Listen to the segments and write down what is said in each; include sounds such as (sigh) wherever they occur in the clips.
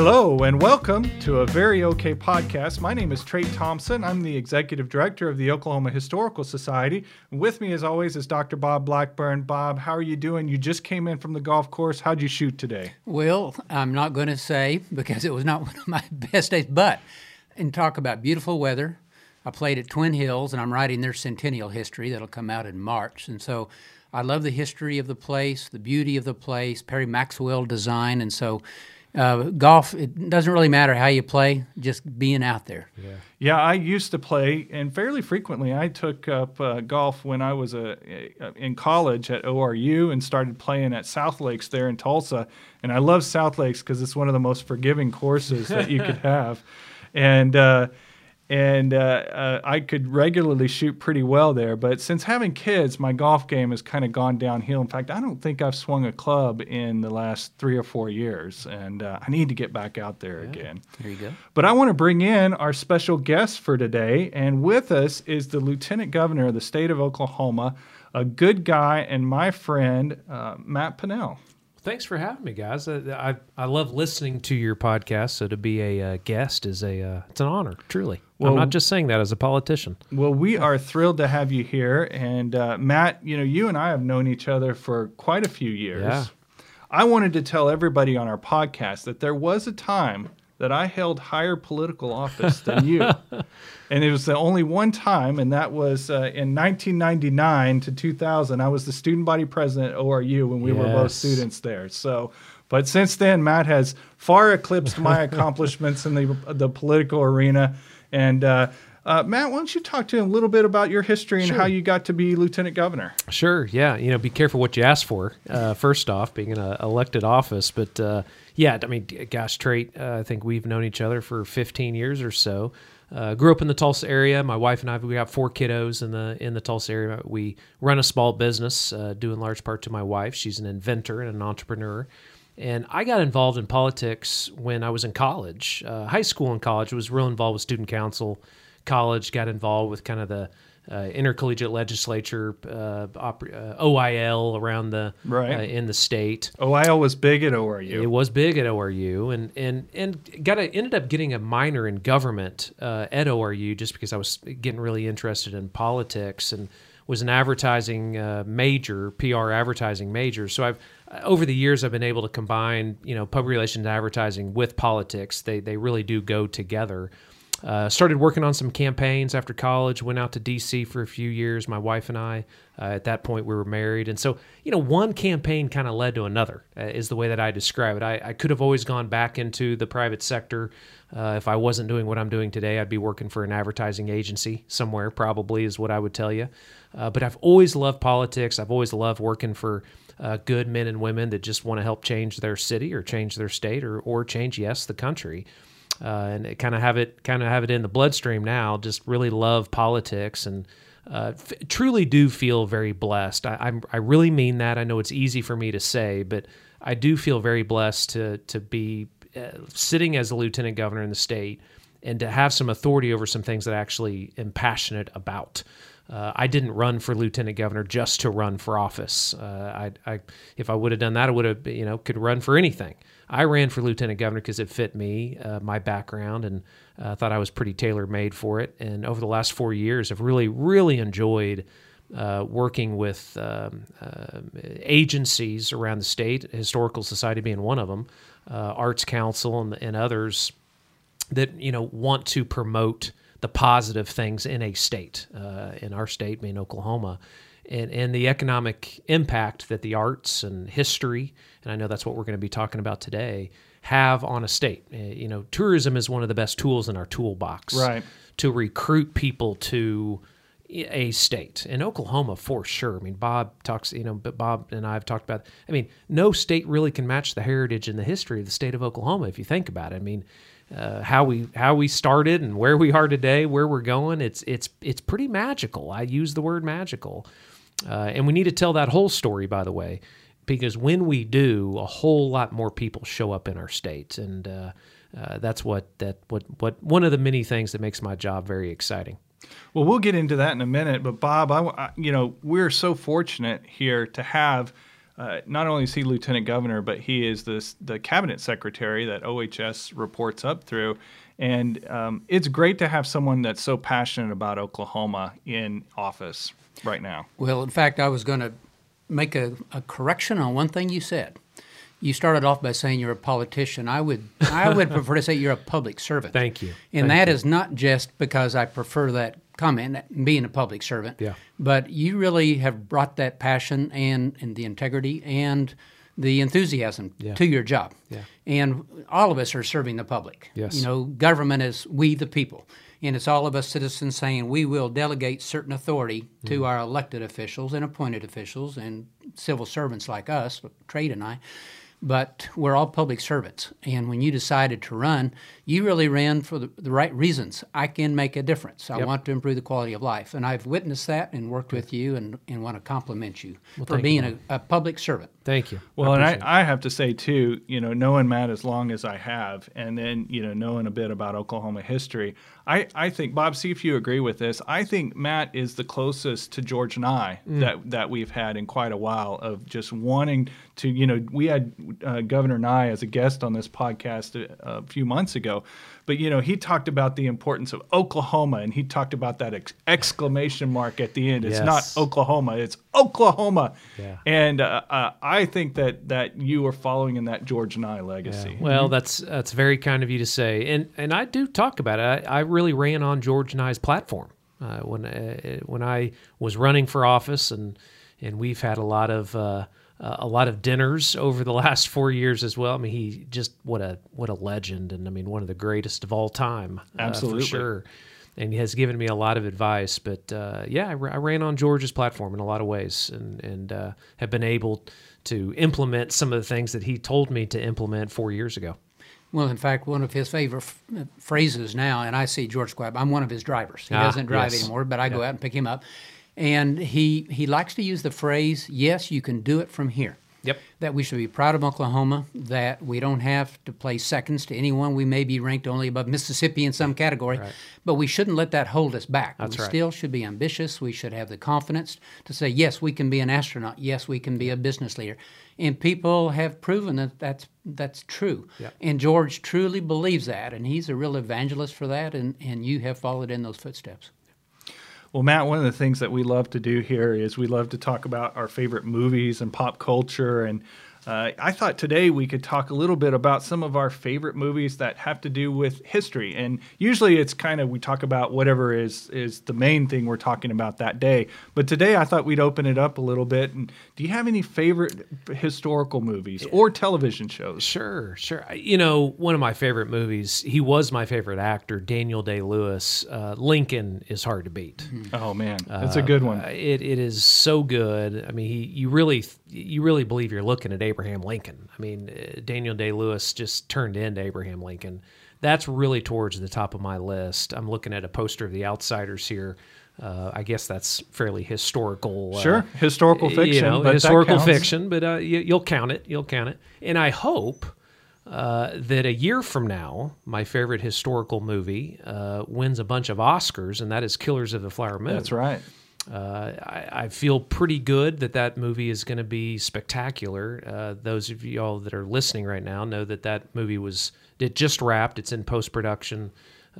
Hello and welcome to a very okay podcast. My name is Trait Thompson. I'm the executive director of the Oklahoma Historical Society. With me, as always, is Dr. Bob Blackburn. Bob, how are you doing? You just came in from the golf course. How'd you shoot today? Well, I'm not going to say because it was not (laughs) one of my best days, but and talk about beautiful weather. I played at Twin Hills, and I'm writing their centennial history that'll come out in March, and so. I love the history of the place, the beauty of the place, Perry Maxwell design, and so uh, golf, it doesn't really matter how you play, just being out there. Yeah, yeah I used to play, and fairly frequently. I took up uh, golf when I was a, in college at ORU and started playing at South Lakes there in Tulsa. And I love South Lakes because it's one of the most forgiving courses that you could (laughs) have. And uh, and uh, uh, I could regularly shoot pretty well there. But since having kids, my golf game has kind of gone downhill. In fact, I don't think I've swung a club in the last three or four years, and uh, I need to get back out there yeah. again. There you go. But I want to bring in our special guest for today, and with us is the Lieutenant Governor of the state of Oklahoma, a good guy and my friend, uh, Matt Pinnell. Thanks for having me, guys. I, I, I love listening to your podcast. So to be a uh, guest is a uh, it's an honor, truly. Well, I'm not just saying that as a politician. Well, we are thrilled to have you here, and uh, Matt. You know, you and I have known each other for quite a few years. Yeah. I wanted to tell everybody on our podcast that there was a time that I held higher political office than you. (laughs) and it was the only one time, and that was uh, in 1999 to 2000. I was the student body president at ORU when we yes. were both students there. So, but since then, Matt has far eclipsed my (laughs) accomplishments in the, the political arena. And uh, uh, Matt, why don't you talk to him a little bit about your history and sure. how you got to be lieutenant governor? Sure. Yeah. You know, be careful what you ask for. Uh, first off, being in an elected office, but uh, yeah, I mean, gosh, Trait. Uh, I think we've known each other for 15 years or so. Uh, grew up in the Tulsa area. My wife and I, we got four kiddos in the in the Tulsa area. We run a small business, uh, due in large part to my wife. She's an inventor and an entrepreneur. And I got involved in politics when I was in college. Uh, high school and college was real involved with student council. College got involved with kind of the uh, intercollegiate legislature, uh, uh, OIL around the right. Uh, in the state. OIL was big at ORU. It was big at ORU, and and and got a, ended up getting a minor in government uh, at ORU just because I was getting really interested in politics and was an advertising uh, major, PR advertising major. So I've over the years I've been able to combine you know public relations advertising with politics. They they really do go together. Uh, started working on some campaigns after college. Went out to D.C. for a few years. My wife and I. Uh, at that point, we were married, and so you know, one campaign kind of led to another. Uh, is the way that I describe it. I, I, could have always gone back into the private sector. Uh, if I wasn't doing what I'm doing today, I'd be working for an advertising agency somewhere. Probably is what I would tell you. Uh, but I've always loved politics. I've always loved working for uh, good men and women that just want to help change their city or change their state or or change yes the country uh, and kind of have it kind of have it in the bloodstream now. Just really love politics and uh, f- truly do feel very blessed. I, I'm, I really mean that. I know it's easy for me to say, but I do feel very blessed to to be uh, sitting as a lieutenant governor in the state and to have some authority over some things that I actually am passionate about. Uh, I didn't run for lieutenant governor just to run for office. Uh, I, I, if I would have done that, I would have, you know, could run for anything. I ran for lieutenant governor because it fit me, uh, my background, and uh, thought I was pretty tailor made for it. And over the last four years, I've really, really enjoyed uh, working with um, uh, agencies around the state, Historical Society being one of them, uh, Arts Council, and, and others that you know want to promote the positive things in a state, uh, in our state, being Oklahoma and, and the economic impact that the arts and history, and I know that's what we're going to be talking about today, have on a state. Uh, you know, tourism is one of the best tools in our toolbox right. to recruit people to a state. In Oklahoma, for sure. I mean, Bob talks, you know, but Bob and I have talked about, I mean, no state really can match the heritage and the history of the state of Oklahoma if you think about it. I mean, uh, how we how we started and where we are today, where we're going, it's it's it's pretty magical. I use the word magical. Uh, and we need to tell that whole story, by the way, because when we do, a whole lot more people show up in our state, and uh, uh, that's what that what what one of the many things that makes my job very exciting. Well, we'll get into that in a minute, but Bob, I, you know we're so fortunate here to have uh, not only is he lieutenant governor, but he is this the cabinet secretary that OHS reports up through. And um, it's great to have someone that's so passionate about Oklahoma in office right now. Well, in fact, I was going to make a, a correction on one thing you said. You started off by saying you're a politician. I would I would (laughs) prefer to say you're a public servant. Thank you. And Thank that is not just because I prefer that comment, being a public servant. Yeah. But you really have brought that passion and, and the integrity and the enthusiasm Yeah. to your job. Yeah. And all of us are serving the public. Yes. You know, government is we the people. And it's all of us citizens saying we will delegate certain authority to hmm. our elected officials and appointed officials and civil servants like us, Trait and I. But we're all public servants. And when you decided to run, you really ran for the, the right reasons. I can make a difference. I Yep. want to improve the quality of life. And I've witnessed that and worked with you and, and want to compliment you for thank you, being a, a public servant. Thank you. Well, and. I, I have to say too, you know, knowing Matt as long as I have, and then you know knowing a bit about Oklahoma history, I, I think Bob, see if you agree with this. I think Matt is the closest to George Nigh Mm. that that we've had in quite a while of just wanting to, you know, we had uh, Governor Nigh as a guest on this podcast a, a few months ago, but you know he talked about the importance of Oklahoma, and he talked about that ex- exclamation mark at the end. It's not Oklahoma, it's Oklahoma. Yeah. And uh, uh, I think that that you are following in that George Nigh I Yeah. legacy. Well, that's that's very kind of you to say, and and I do talk about it. I, I really ran on George Nigh's platform uh, when uh, when I was running for office, and and we've had a lot of uh, uh, a lot of dinners over the (laughs) last four years as well. I mean, he just what a what a legend, and I mean one of the greatest of all time, uh, Absolutely. for sure. And he has given me a lot of advice, but uh, yeah, I, ran on George's platform in a lot of ways, and and uh, have been able to implement some of the things that he told me to implement four years ago. Well, in fact, one of his favorite f- uh, phrases now, and I see George Squab, I'm one of his drivers. He Ah, doesn't drive yes. anymore, but I go out and pick him up. And he, he likes to use the phrase, yes, you can do it from here. Yep. That we should be proud of Oklahoma, that we don't have to play seconds to anyone. We may be ranked only above Mississippi in some category, but we shouldn't let that hold us back. That's we right. still should be ambitious. We should have the confidence to say, yes, we can be an astronaut. Yes, we can be a business leader. And people have proven that that's, that's true. Yep. And George truly believes that, and he's a real evangelist for that, and, and you have followed in those footsteps. Well, Matt, one of the things that we love to do here is we love to talk about our favorite movies and pop culture. And uh, I thought today we could talk a little bit about some of our favorite movies that have to do with history. And usually it's kind of we talk about whatever is is the main thing we're talking about that day. But today I thought we'd open it up a little bit. And do you have any favorite historical movies or television shows? Sure, sure. You know, one of my favorite movies, he was my favorite actor, Daniel Day Lewis. Uh, Lincoln is hard to beat. Oh man, that's a good one. Uh, it, it is so good. I mean, he, you really you really believe you're looking at Abraham Lincoln. I mean, uh, Daniel Day Lewis just turned into Abraham Lincoln. That's really towards the top of my list. I'm looking at a poster of The Outsiders here. Uh, I guess that's fairly historical. uh, Sure, historical you fiction, know, but historical fiction. But uh, you, you'll count it. You'll count it. And I hope uh, that a year from now, my favorite historical movie uh, wins a bunch of Oscars, and that is Killers of the Flower Moon. That's right. Uh, I, I feel pretty good that that movie is going to be spectacular. Uh, those of y'all that are listening right now know that that movie was it just wrapped. It's in post production.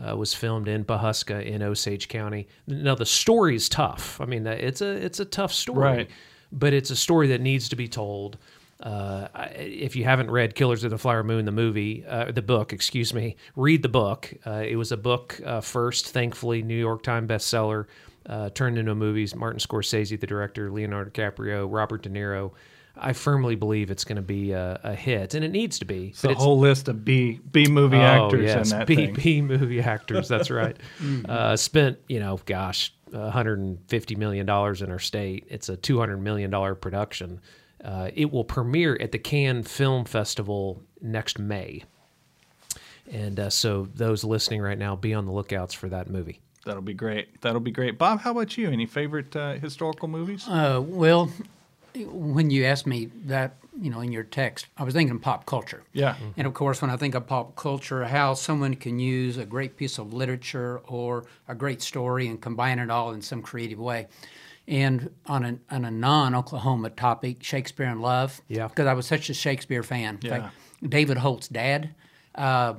Uh, was filmed in Pawhuska in Osage County. Now the story is tough. I mean, uh, it's a it's a tough story, Right. but it's a story that needs to be told. Uh, if you haven't read Killers of the Flower Moon, the movie, uh, the book, excuse me, read the book. Uh, it was a book uh, first, thankfully, New York Times bestseller, uh, turned into a movie. Martin Scorsese, the director, Leonardo DiCaprio, Robert De Niro. I firmly believe it's going to be a, a hit, and it needs to be. It's a whole list of B B movie Oh, actors yes, in that B, thing. B movie actors. That's right. (laughs) uh, spent, you know, gosh, 150 million dollars in our state. It's a 200 million dollar production. Uh, it will premiere at the Cannes Film Festival next May. And uh, so, those listening right now, be on the lookouts for that movie. That'll be great. That'll be great. Bob, how about you? Any favorite uh, historical movies? Uh, well, when you asked me that, you know, in your text, I was thinking pop culture. Yeah. And of course, when I think of pop culture, how someone can use a great piece of literature or a great story and combine it all in some creative way. And on a, on a non Oklahoma topic, Shakespeare in Love. Yeah. Because I was such a Shakespeare fan. Yeah. fact, David Holt's dad, uh,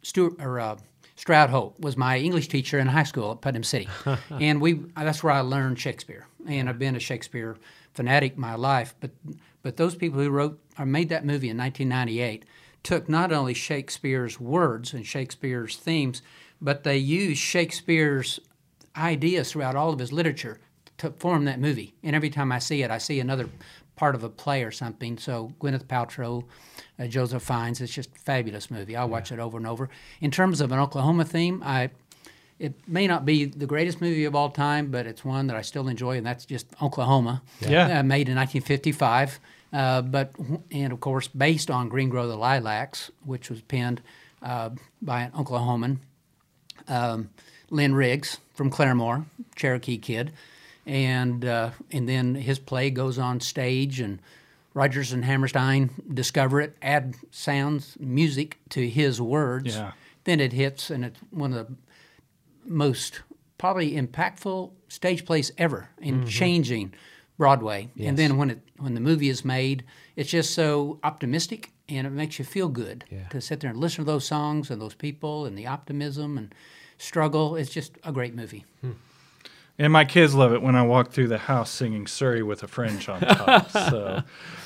Stuart, or, uh, Stroud Holt, was my English teacher in high school at Putnam City. (laughs) and we that's where I learned Shakespeare. And I've been a Shakespeare fanatic my life. But, but those people who wrote or made that movie in 1998 took not only Shakespeare's words and Shakespeare's themes, but they used Shakespeare's ideas throughout all of his literature to form that movie. And every time I see it, I see another part of a play or something. So Gwyneth Paltrow, uh, Joseph Fiennes, it's just a fabulous movie. I watch it over and over. In terms of an Oklahoma theme, I it may not be the greatest movie of all time, but it's one that I still enjoy, and that's just Oklahoma. Yeah. Uh, made in 1955, uh, but and of course based on Green Grow the Lilacs, which was penned uh, by an Oklahoman, um, Lynn Riggs from Claremore, Cherokee kid, and uh, and then his play goes on stage, and Rodgers and Hammerstein discover it, add sounds, music to his words. Yeah. Then it hits, and it's one of the most probably impactful stage plays ever in changing Broadway. And then when it when the movie is made, it's just so optimistic and it makes you feel good to sit there and listen to those songs and those people and the optimism and struggle. It's just a great movie. And my kids love it when I walk through the house singing "Surrey with a Fringe" on top. (laughs) so,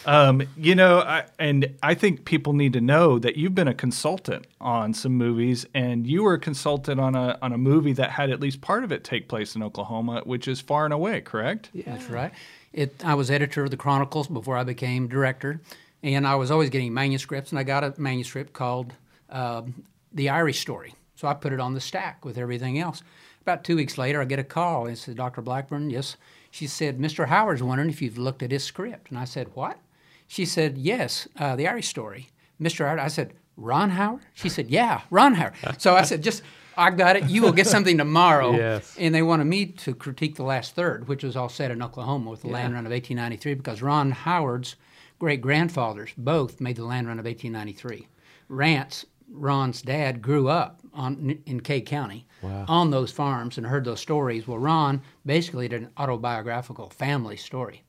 um, you know, I, and I think people need to know that you've been a consultant on some movies, and you were a consultant on a on a movie that had at least part of it take place in Oklahoma, which is Far and Away, correct? Yeah, That's right. It, I was editor of the Chronicles before I became director, and I was always getting manuscripts, and I got a manuscript called um, The Irish Story. So I put it on the stack with everything else. About two weeks later, I get a call, and it said, Dr. Blackburn, yes. She said, Mr. Howard's wondering if you've looked at his script. And I said, What? She said, Yes, uh, The Irish Story. Mr. Howard, I said, Ron Howard? She said, Yeah, Ron Howard. So I said, Just, I got it. You will get something tomorrow. (laughs) Yes. And they wanted me to critique the last third, which was all set in Oklahoma with the land run of 1893, because Ron Howard's great grandfathers both made the land run of 1893. Rance, Ron's dad, grew up on, in Kay County on those farms and heard those stories. Well, Ron basically did an autobiographical family story,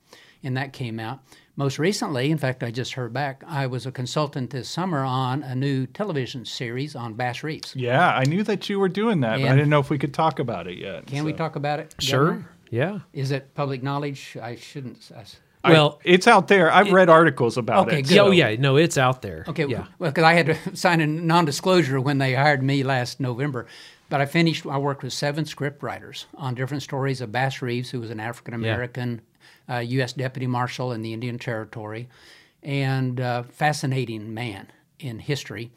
and that came out. Most recently, in fact, I just heard back, I was a consultant this summer on a new television series on Bass Reeves. Yeah, I knew that you were doing that, but I didn't know if we could talk about it yet. Can we talk about it? Sure. Governor? Yeah. Is it public knowledge? I shouldn't. I, I- Well, it's out there. I've read articles about Okay, it. good. yeah, oh yeah, no, it's out there. Okay, Yeah. well, because I had to sign a non-disclosure when they hired me last November, but I finished. I worked with seven script writers on different stories of Bass Reeves, who was an African American uh, U.S. Deputy Marshal in the Indian Territory, and uh, fascinating man in history.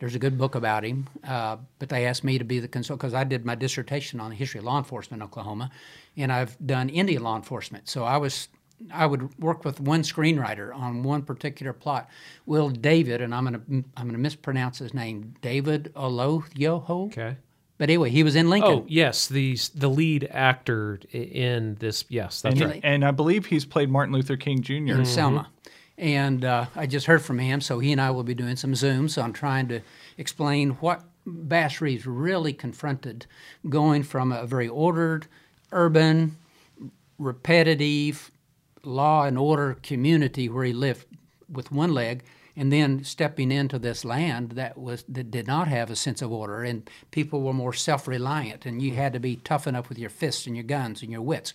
There's a good book about him, uh, but they asked me to be the consultant because I did my dissertation on the history of law enforcement in Oklahoma, and I've done Indian law enforcement. So I was I would work with one screenwriter on one particular plot. Will David, and I'm gonna I'm gonna mispronounce his name, David Olohyoho. Okay. But anyway, he was in Lincoln. Oh yes, the the lead actor in this. Yes, that's And, right. and I believe he's played Martin Luther King Jr. in Selma. And uh, I just heard from him, so he and I will be doing some Zooms on trying to explain what Bass Reeves really confronted going from a very ordered, urban, repetitive, law and order community where he lived with one leg and then stepping into this land that was that did not have a sense of order. And people were more self-reliant and you had to be tough enough with your fists and your guns and your wits.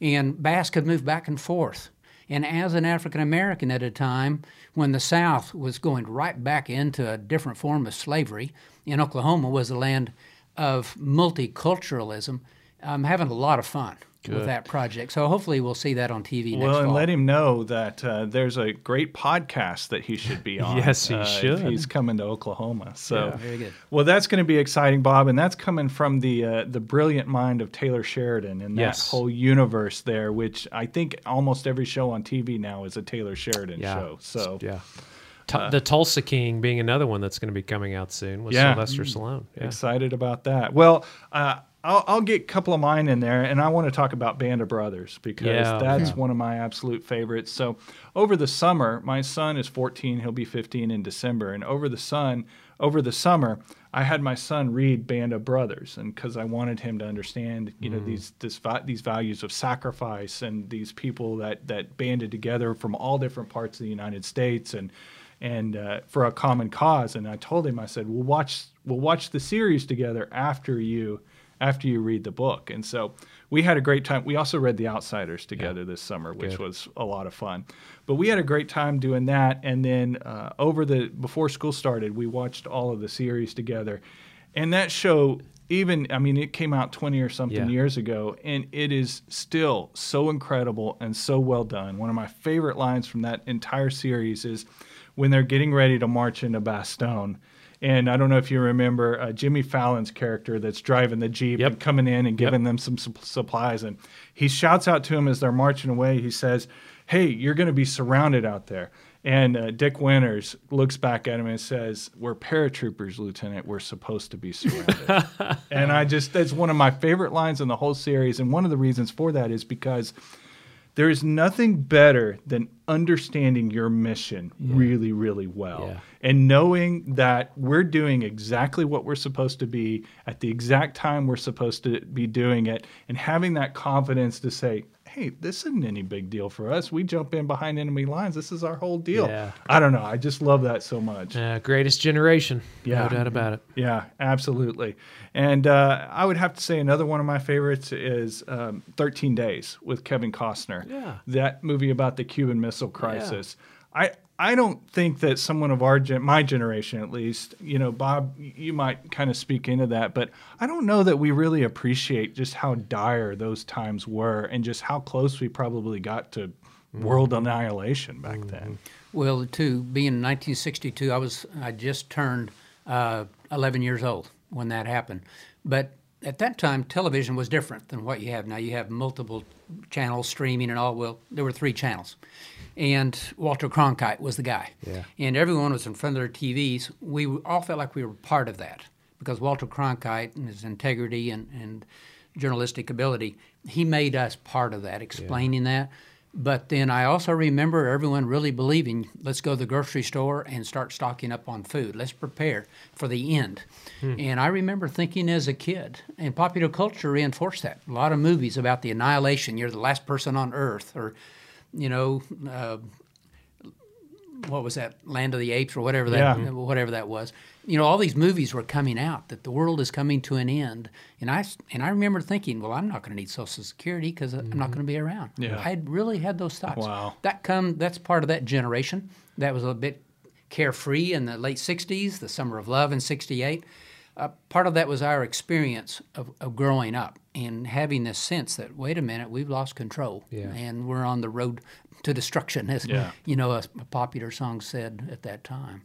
And bass could move back and forth. And as an african american at a time when the south was going right back into a different form of slavery and oklahoma was a land of multiculturalism i'm having a lot of fun with that project so hopefully we'll see that on tv next Well, and fall. let him know that uh, there's a great podcast that he should be (laughs) on. Yes, he uh, should. he's coming to Oklahoma. So, very good. Well, that's going to be exciting, Bob, and that's coming from the uh, the brilliant mind of Taylor Sheridan and that whole universe there, which I think almost every show on TV now is a Taylor Sheridan yeah. show. So, yeah. Tu- the Tulsa King being another one that's going to be coming out soon with Yeah. Sylvester Stallone. Yeah. excited about that. Well, uh, I'll, I'll get a couple of mine in there, and I want to talk about Band of Brothers because Yeah. that's Yeah. one of my absolute favorites. So, over the summer, my son is 14; he'll be 15 in December, and over the sun, over the summer, I had my son read Band of Brothers, and because I wanted him to understand, you know, these this, these values of sacrifice and these people that that banded together from all different parts of the United States and and uh, for a common cause. And I told him, I said, we'll watch we'll watch the series together after you after you read the book. And so we had a great time. We also read The Outsiders together this summer, which Good. was a lot of fun. But we had a great time doing that. And then uh, over the before school started, we watched all of the series together. And that show, even I mean, it came out twenty or something Yeah. years ago, and it is still so incredible and so well done. One of my favorite lines from that entire series is when they're getting ready to march into Bastogne. And I don't know if you remember uh, Jimmy Fallon's character that's driving the Jeep Yep. and coming in and giving them some sup- supplies. And he shouts out to him as they're marching away. He says, Hey, you're going to be surrounded out there. And uh, Dick Winters looks back at him and says, We're paratroopers, Lieutenant. We're supposed to be surrounded. (laughs) and I just, that's one of my favorite lines in the whole series. And one of the reasons for that is because there is nothing better than understanding your mission really, really well. Yeah. And knowing that we're doing exactly what we're supposed to be at the exact time we're supposed to be doing it, and having that confidence to say, hey, this isn't any big deal for us. We jump in behind enemy lines. This is our whole deal. Yeah. I don't know. I just love that so much. Uh, greatest generation. Yeah. No doubt about it. Yeah, absolutely. And uh, I would have to say another one of my favorites is um, 13 Days with Kevin Costner. Yeah. That movie about the Cuban Missile Crisis. I, I don't think that someone of our gen- my generation at least, you know, Bob, you might kind of speak into that, but I don't know that we really appreciate just how dire those times were and just how close we probably got to world annihilation back then. Well, too, being in 1962, I was I just turned uh, 11 years old when that happened. But at that time, television was different than what you have now. You have multiple channels streaming and all. Well, there were three channels, and Walter Cronkite was the guy. Yeah. And everyone was in front of their TVs. We all felt like we were part of that because Walter Cronkite and his integrity and, and journalistic ability, he made us part of that, explaining that. But then I also remember everyone really believing, let's go to the grocery store and start stocking up on food. Let's prepare for the end. And I remember thinking as a kid, and popular culture reinforced that. A lot of movies about the annihilation, you're the last person on earth, or, you know, uh, what was that land of the apes or whatever that Yeah. whatever that was you know all these movies were coming out that the world is coming to an end and I and i remember thinking well i'm not going to need social security because i'm not going to be around Yeah. i really had those thoughts Wow. that come that's part of that generation that was a bit carefree in the late 60s the summer of love in 68 uh, part of that was our experience of, of growing up and having this sense that wait a minute we've lost control Yeah. and we're on the road to destruction as Yeah. you know a, a popular song said at that time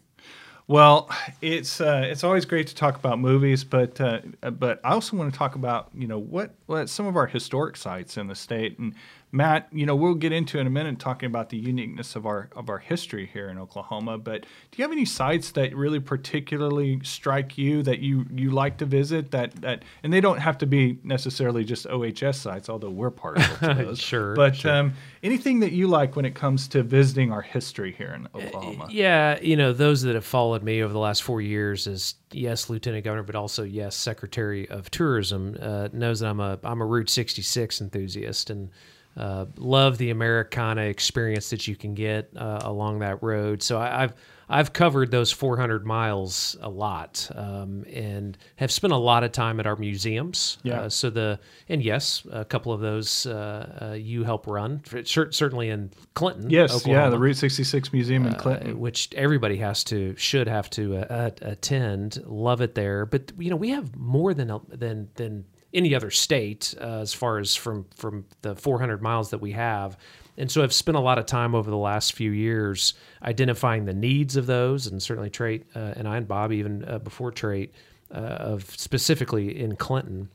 Well, it's uh, it's always great to talk about movies, but uh, but I also want to talk about you know what what some of our historic sites in the state. And Matt, you know we'll get into in a minute talking about the uniqueness of our of our history here in Oklahoma. But do you have any sites that really particularly strike you that you you like to visit? That that and they don't have to be necessarily just OHS sites, although we're part of (laughs) those. Sure, But sure. Um, anything that you like when it comes to visiting our history here in Oklahoma? Yeah, you know, those that have followed me over the last four years as yes, Lieutenant Governor, but also yes, Secretary of Tourism, uh, knows that I'm a I'm a Route 66 enthusiast and uh, love the Americana experience that you can get uh, along that road. So I, I've I've covered those 400 miles a lot um, and have spent a lot of time at our museums. Yeah. Uh, so the and yes, a couple of those uh, uh, you help run, cer- certainly in Clinton. Yes, yeah, the Route 66 Museum in uh, Clinton. which everybody has to should have to uh, uh, attend. Love it there, but you know we have more than than than any other state uh, as far as from from the 400 miles that we have. And so I've spent a lot of time over the last few years identifying the needs of those, and certainly Trait uh, and I and Bob even uh, before Trait uh, of specifically in Clinton.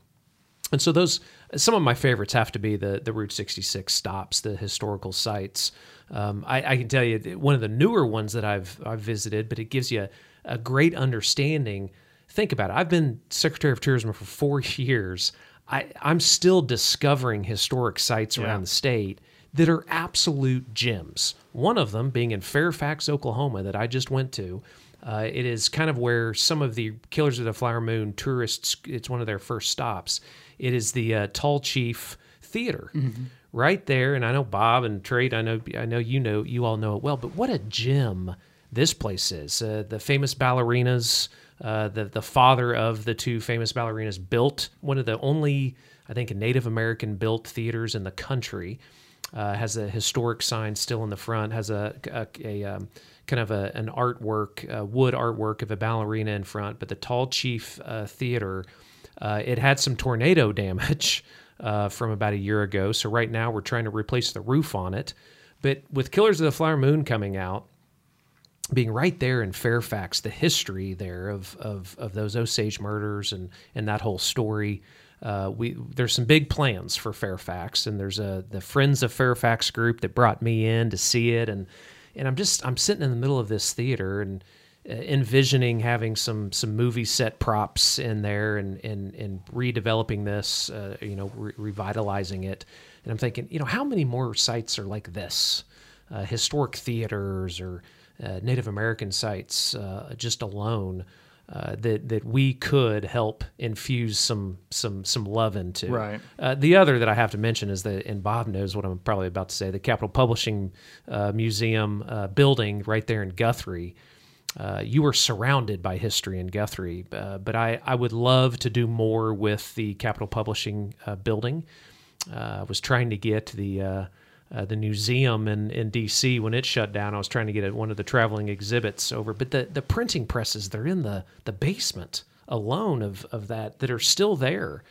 And so those some of my favorites have to be the the Route 66 stops, the historical sites. Um, I, I can tell you one of the newer ones that I've I've visited, but it gives you a, a great understanding. Think about it. I've been Secretary of Tourism for four (laughs) years. I, I'm still discovering historic sites around the state that are absolute gems. One of them being in Fairfax, Oklahoma, that I just went to. Uh, it is kind of where some of the Killers of the Flower Moon tourists, it's one of their first stops. It is the uh, Tallchief Theater. Right there, and I know Bob and Trait. I know, I know you know, you all know it well. But what a gem this place is! Uh, the famous ballerinas, uh, the the father of the two famous ballerinas, built one of the only, I think, Native American built theaters in the country. Uh, has a historic sign still in the front. Has a a, a um, kind of a, an artwork, wood artwork of a ballerina in front. But the Tallchief uh, Theater, uh, it had some tornado (laughs) damage from about a year ago. So right now we're trying to replace the roof on it. But with Killers of the Flower Moon coming out, being right there in Fairfax, the history there of of, of those Osage murders and and that whole story. Uh, we there's some big plans for Fairfax, and there's a the Friends of Fairfax group that brought me in to see it, and and I'm just I'm sitting in the middle of this theater and uh, envisioning having some some movie set props in there and and and redeveloping this, uh, you know, re- revitalizing it, and I'm thinking, you know, how many more sites are like this, uh, historic theaters or Native American sites uh, just alone uh, that that we could help infuse some some some love into. Right. Uh, the other that I have to mention is that, and Bob knows what I'm probably about to say, the Capitol Publishing uh, Museum uh, building right there in Guthrie. Uh, you are surrounded by history in Guthrie, uh, but I, I would love to do more with the Capitol Publishing uh, building. Uh, I was trying to get the uh, the museum in, in D.C. when it shut down. I was trying to get one of the traveling exhibits over, but the, the printing presses they're in the the basement alone of of that that are still there.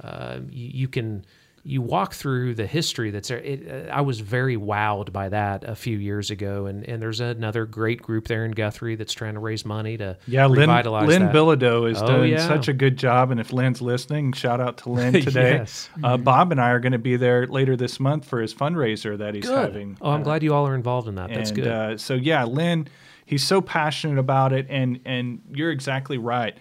Uh, you, you can you walk through the history that's there. It, uh, I was very wowed by that a few years ago, and, and there's another great group there in Guthrie that's trying to raise money to Yeah, Lynn, revitalize Lynn that. Bilodeau is Oh, doing yeah. such a good job. And if Lynn's listening, shout out to Lynn (laughs) today. Yes. uh, Bob and I are going to be there later this month for his fundraiser that he's Good. having. Oh, I'm Uh, glad you all are involved in that. That's and, good. Uh, so yeah, Lynn, he's so passionate about it, and and you're exactly right.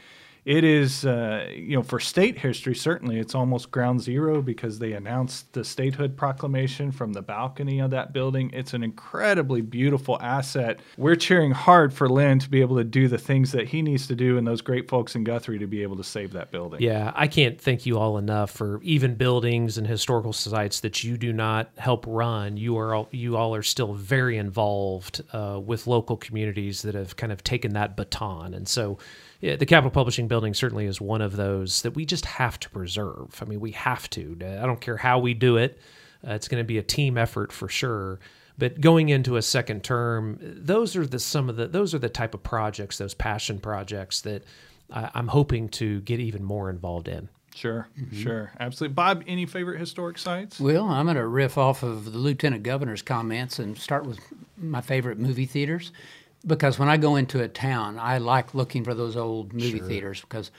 It is, uh, you know, for state history, certainly it's almost ground zero because they announced the statehood proclamation from the balcony of that building. It's an incredibly beautiful asset. We're cheering hard for Lynn to be able to do the things that he needs to do and those great folks in Guthrie to be able to save that building. Yeah, I can't thank you all enough for even buildings and historical sites that you do not help run. You are all, you all are still very involved uh, with local communities that have kind of taken that baton, and so the Capitol Publishing Building certainly is one of those that we just have to preserve. I mean, we have to. I don't care how we do it. Uh, it's going to be a team effort for sure. But going into a second term, those are the some of the those are the type of projects, those passion projects that I, I'm hoping to get even more involved in. Sure, Mm-hmm. sure, absolutely. Bob, any favorite historic sites? Well, I'm going to riff off of the lieutenant governor's comments and start with my favorite movie theaters. Because when I go into a town, I like looking for those old movie theaters because,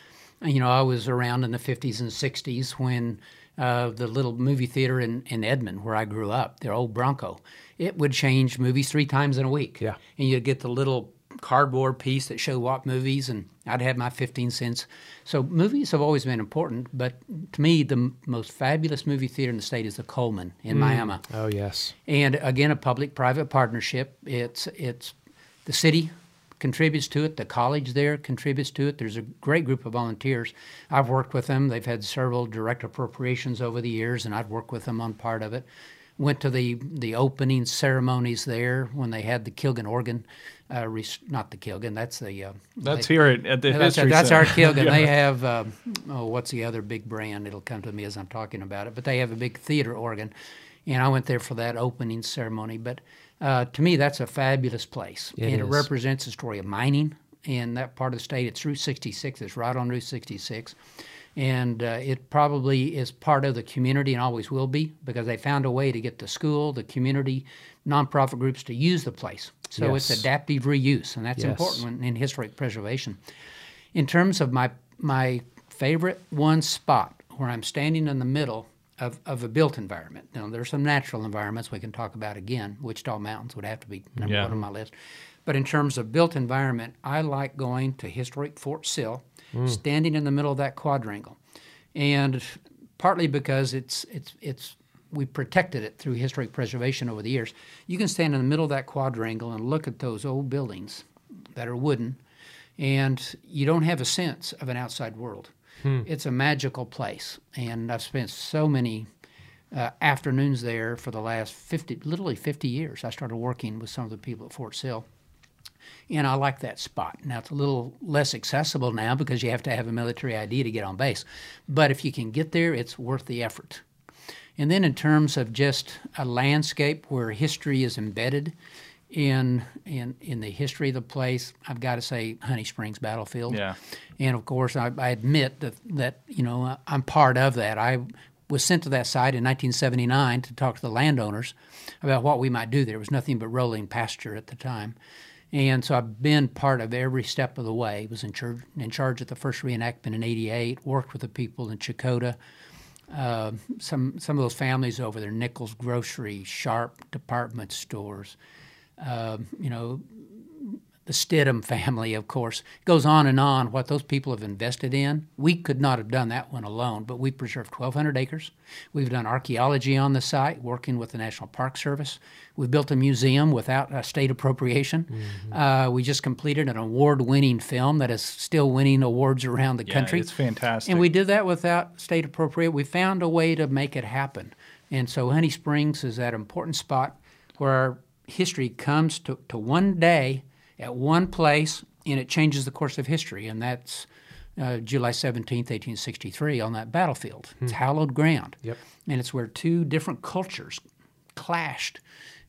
you know, I was around in the 50s and 60s when uh, the little movie theater in, in Edmond, where I grew up, their old Bronco, it would change movies three times in a week. Yeah. And you'd get the little cardboard piece that showed what movies, and I'd have my 15 cents. So movies have always been important, but to me, the m- most fabulous movie theater in the state is the Coleman in Miami. Oh yes, And again, a public-private partnership. It's it's the city contributes to it. The college there contributes to it. There's a great group of volunteers. I've worked with them. They've had several direct appropriations over the years, and I've worked with them on part of it. Went to the the opening ceremonies there when they had the Kilgen organ. Uh, not the Kilgen. That's the. Uh, That's they- here at, at the that's, History that's Center. our Kilgen. (laughs) Yeah. They have, uh, oh, what's the other big brand? It'll come to me as I'm talking about it. But they have a big theater organ. And I went there for that opening ceremony. But uh, to me, that's a fabulous place. It and it is. represents the story of mining in that part of the state. It's Route 66, it's right on Route 66. And uh, it probably is part of the community and always will be because they found a way to get the school, the community, nonprofit groups to use the place. So it's adaptive reuse, and that's Yes. important when- in historic preservation. In terms of my my favorite one spot where I'm standing in the middle of, of a built environment. Now there's some natural environments we can talk about again. Wichita Mountains would have to be number Yeah. one on my list. But in terms of built environment, I like going to historic Fort Sill, hmm. standing in the middle of that quadrangle. And partly because it's it's it's we protected it through historic preservation over the years. You can stand in the middle of that quadrangle and look at those old buildings that are wooden, and you don't have a sense of an outside world. Hmm. It's a magical place, and I've spent so many uh, afternoons there for the last 50, literally 50 years. I started working with some of the people at Fort Sill. And I like that spot. Now, it's a little less accessible now because you have to have a military ID to get on base. But if you can get there, it's worth the effort. And then, in terms of just a landscape where history is embedded in in in the history of the place, I've got to say Honey Springs Battlefield. Yeah. And of course, I, I admit that that you know I'm part of that. I was sent to that site in 1979 to talk to the landowners about what we might do there. It was nothing but rolling pasture at the time. And so I've been part of every step of the way. Was in charge, in charge at the first reenactment in '88. Worked with the people in Checotah, uh, some some of those families over there, Nichols Grocery, Sharp department stores, uh, you know, the Stidham family, of course, goes on and on. What those people have invested in, we could not have done that one alone. But we preserved 1,200 acres. We've done archaeology on the site, working with the National Park Service. We built a museum without a state appropriation. Mm-hmm. Uh, we just completed an award-winning film that is still winning awards around the yeah, country. It's fantastic. And we did that without state appropriate. We found a way to make it happen. And so Honey Springs is that important spot where our history comes to, to one day at one place and it changes the course of history. And that's uh, July 17th, 1863, on that battlefield. Hmm. It's hallowed ground. Yep. And it's where two different cultures clashed.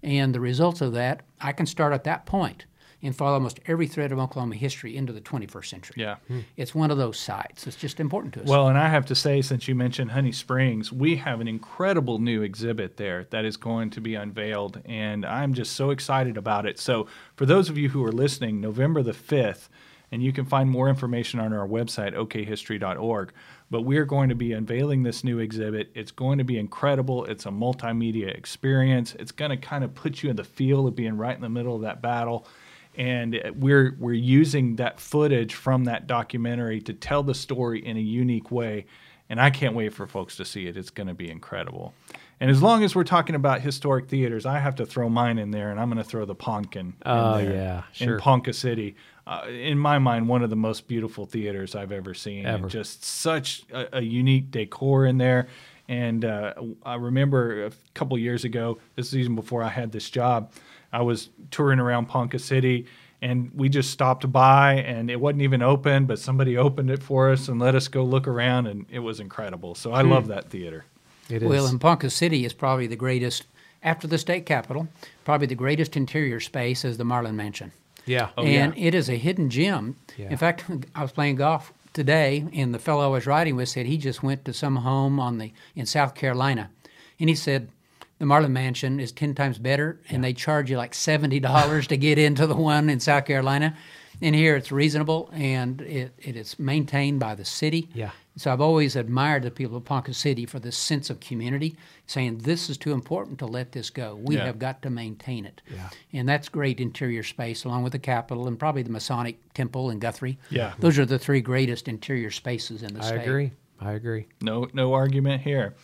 And the results of that, I can start at that point and follow almost every thread of Oklahoma history into the 21st century. Yeah. Hmm. It's one of those sites. It's just important to us. Well, and I have to say, since you mentioned Honey Springs, we have an incredible new exhibit there that is going to be unveiled, and I'm just so excited about it. So, for those of you who are listening, November the 5th, and you can find more information on our website, okhistory.org. But we're going to be unveiling this new exhibit. It's going to be incredible. It's a multimedia experience. It's going to kind of put you in the feel of being right in the middle of that battle and we're we're using that footage from that documentary to tell the story in a unique way and I can't wait for folks to see it. It's going to be incredible. And as long as we're talking about historic theaters, I have to throw mine in there, and I'm going to throw the Poncan. Oh yeah, sure. In Ponca City, uh, in my mind, one of the most beautiful theaters I've ever seen. Ever. just such a, a, unique decor in there. And uh, I remember a couple years ago, this is even before I had this job. I was touring around Ponca City and we just stopped by and it wasn't even open, but somebody opened it for us and let us go look around and it was incredible. So I hmm. love that theater. It is. Well, and Ponca City is probably the greatest, after the state capitol, probably the greatest interior space is the Marland Mansion. Yeah. Oh, and yeah. it is a hidden gem. Yeah. In fact, (laughs) I was playing golf today, and the fellow I was riding with said he just went to some home on the in South Carolina, and he said the Marland Mansion is 10 times better, and they charge you like $70 to get into the one in South Carolina. And here it's reasonable, and it, it is maintained by the city. Yeah. So I've always admired the people of Ponca City for this sense of community, saying this is too important to let this go. We yeah. have got to maintain it. Yeah. And that's great interior space, along with the Capitol and probably the Masonic Temple in Guthrie. Yeah. Those are the three greatest interior spaces in the I state. I agree. I agree. No, no argument here.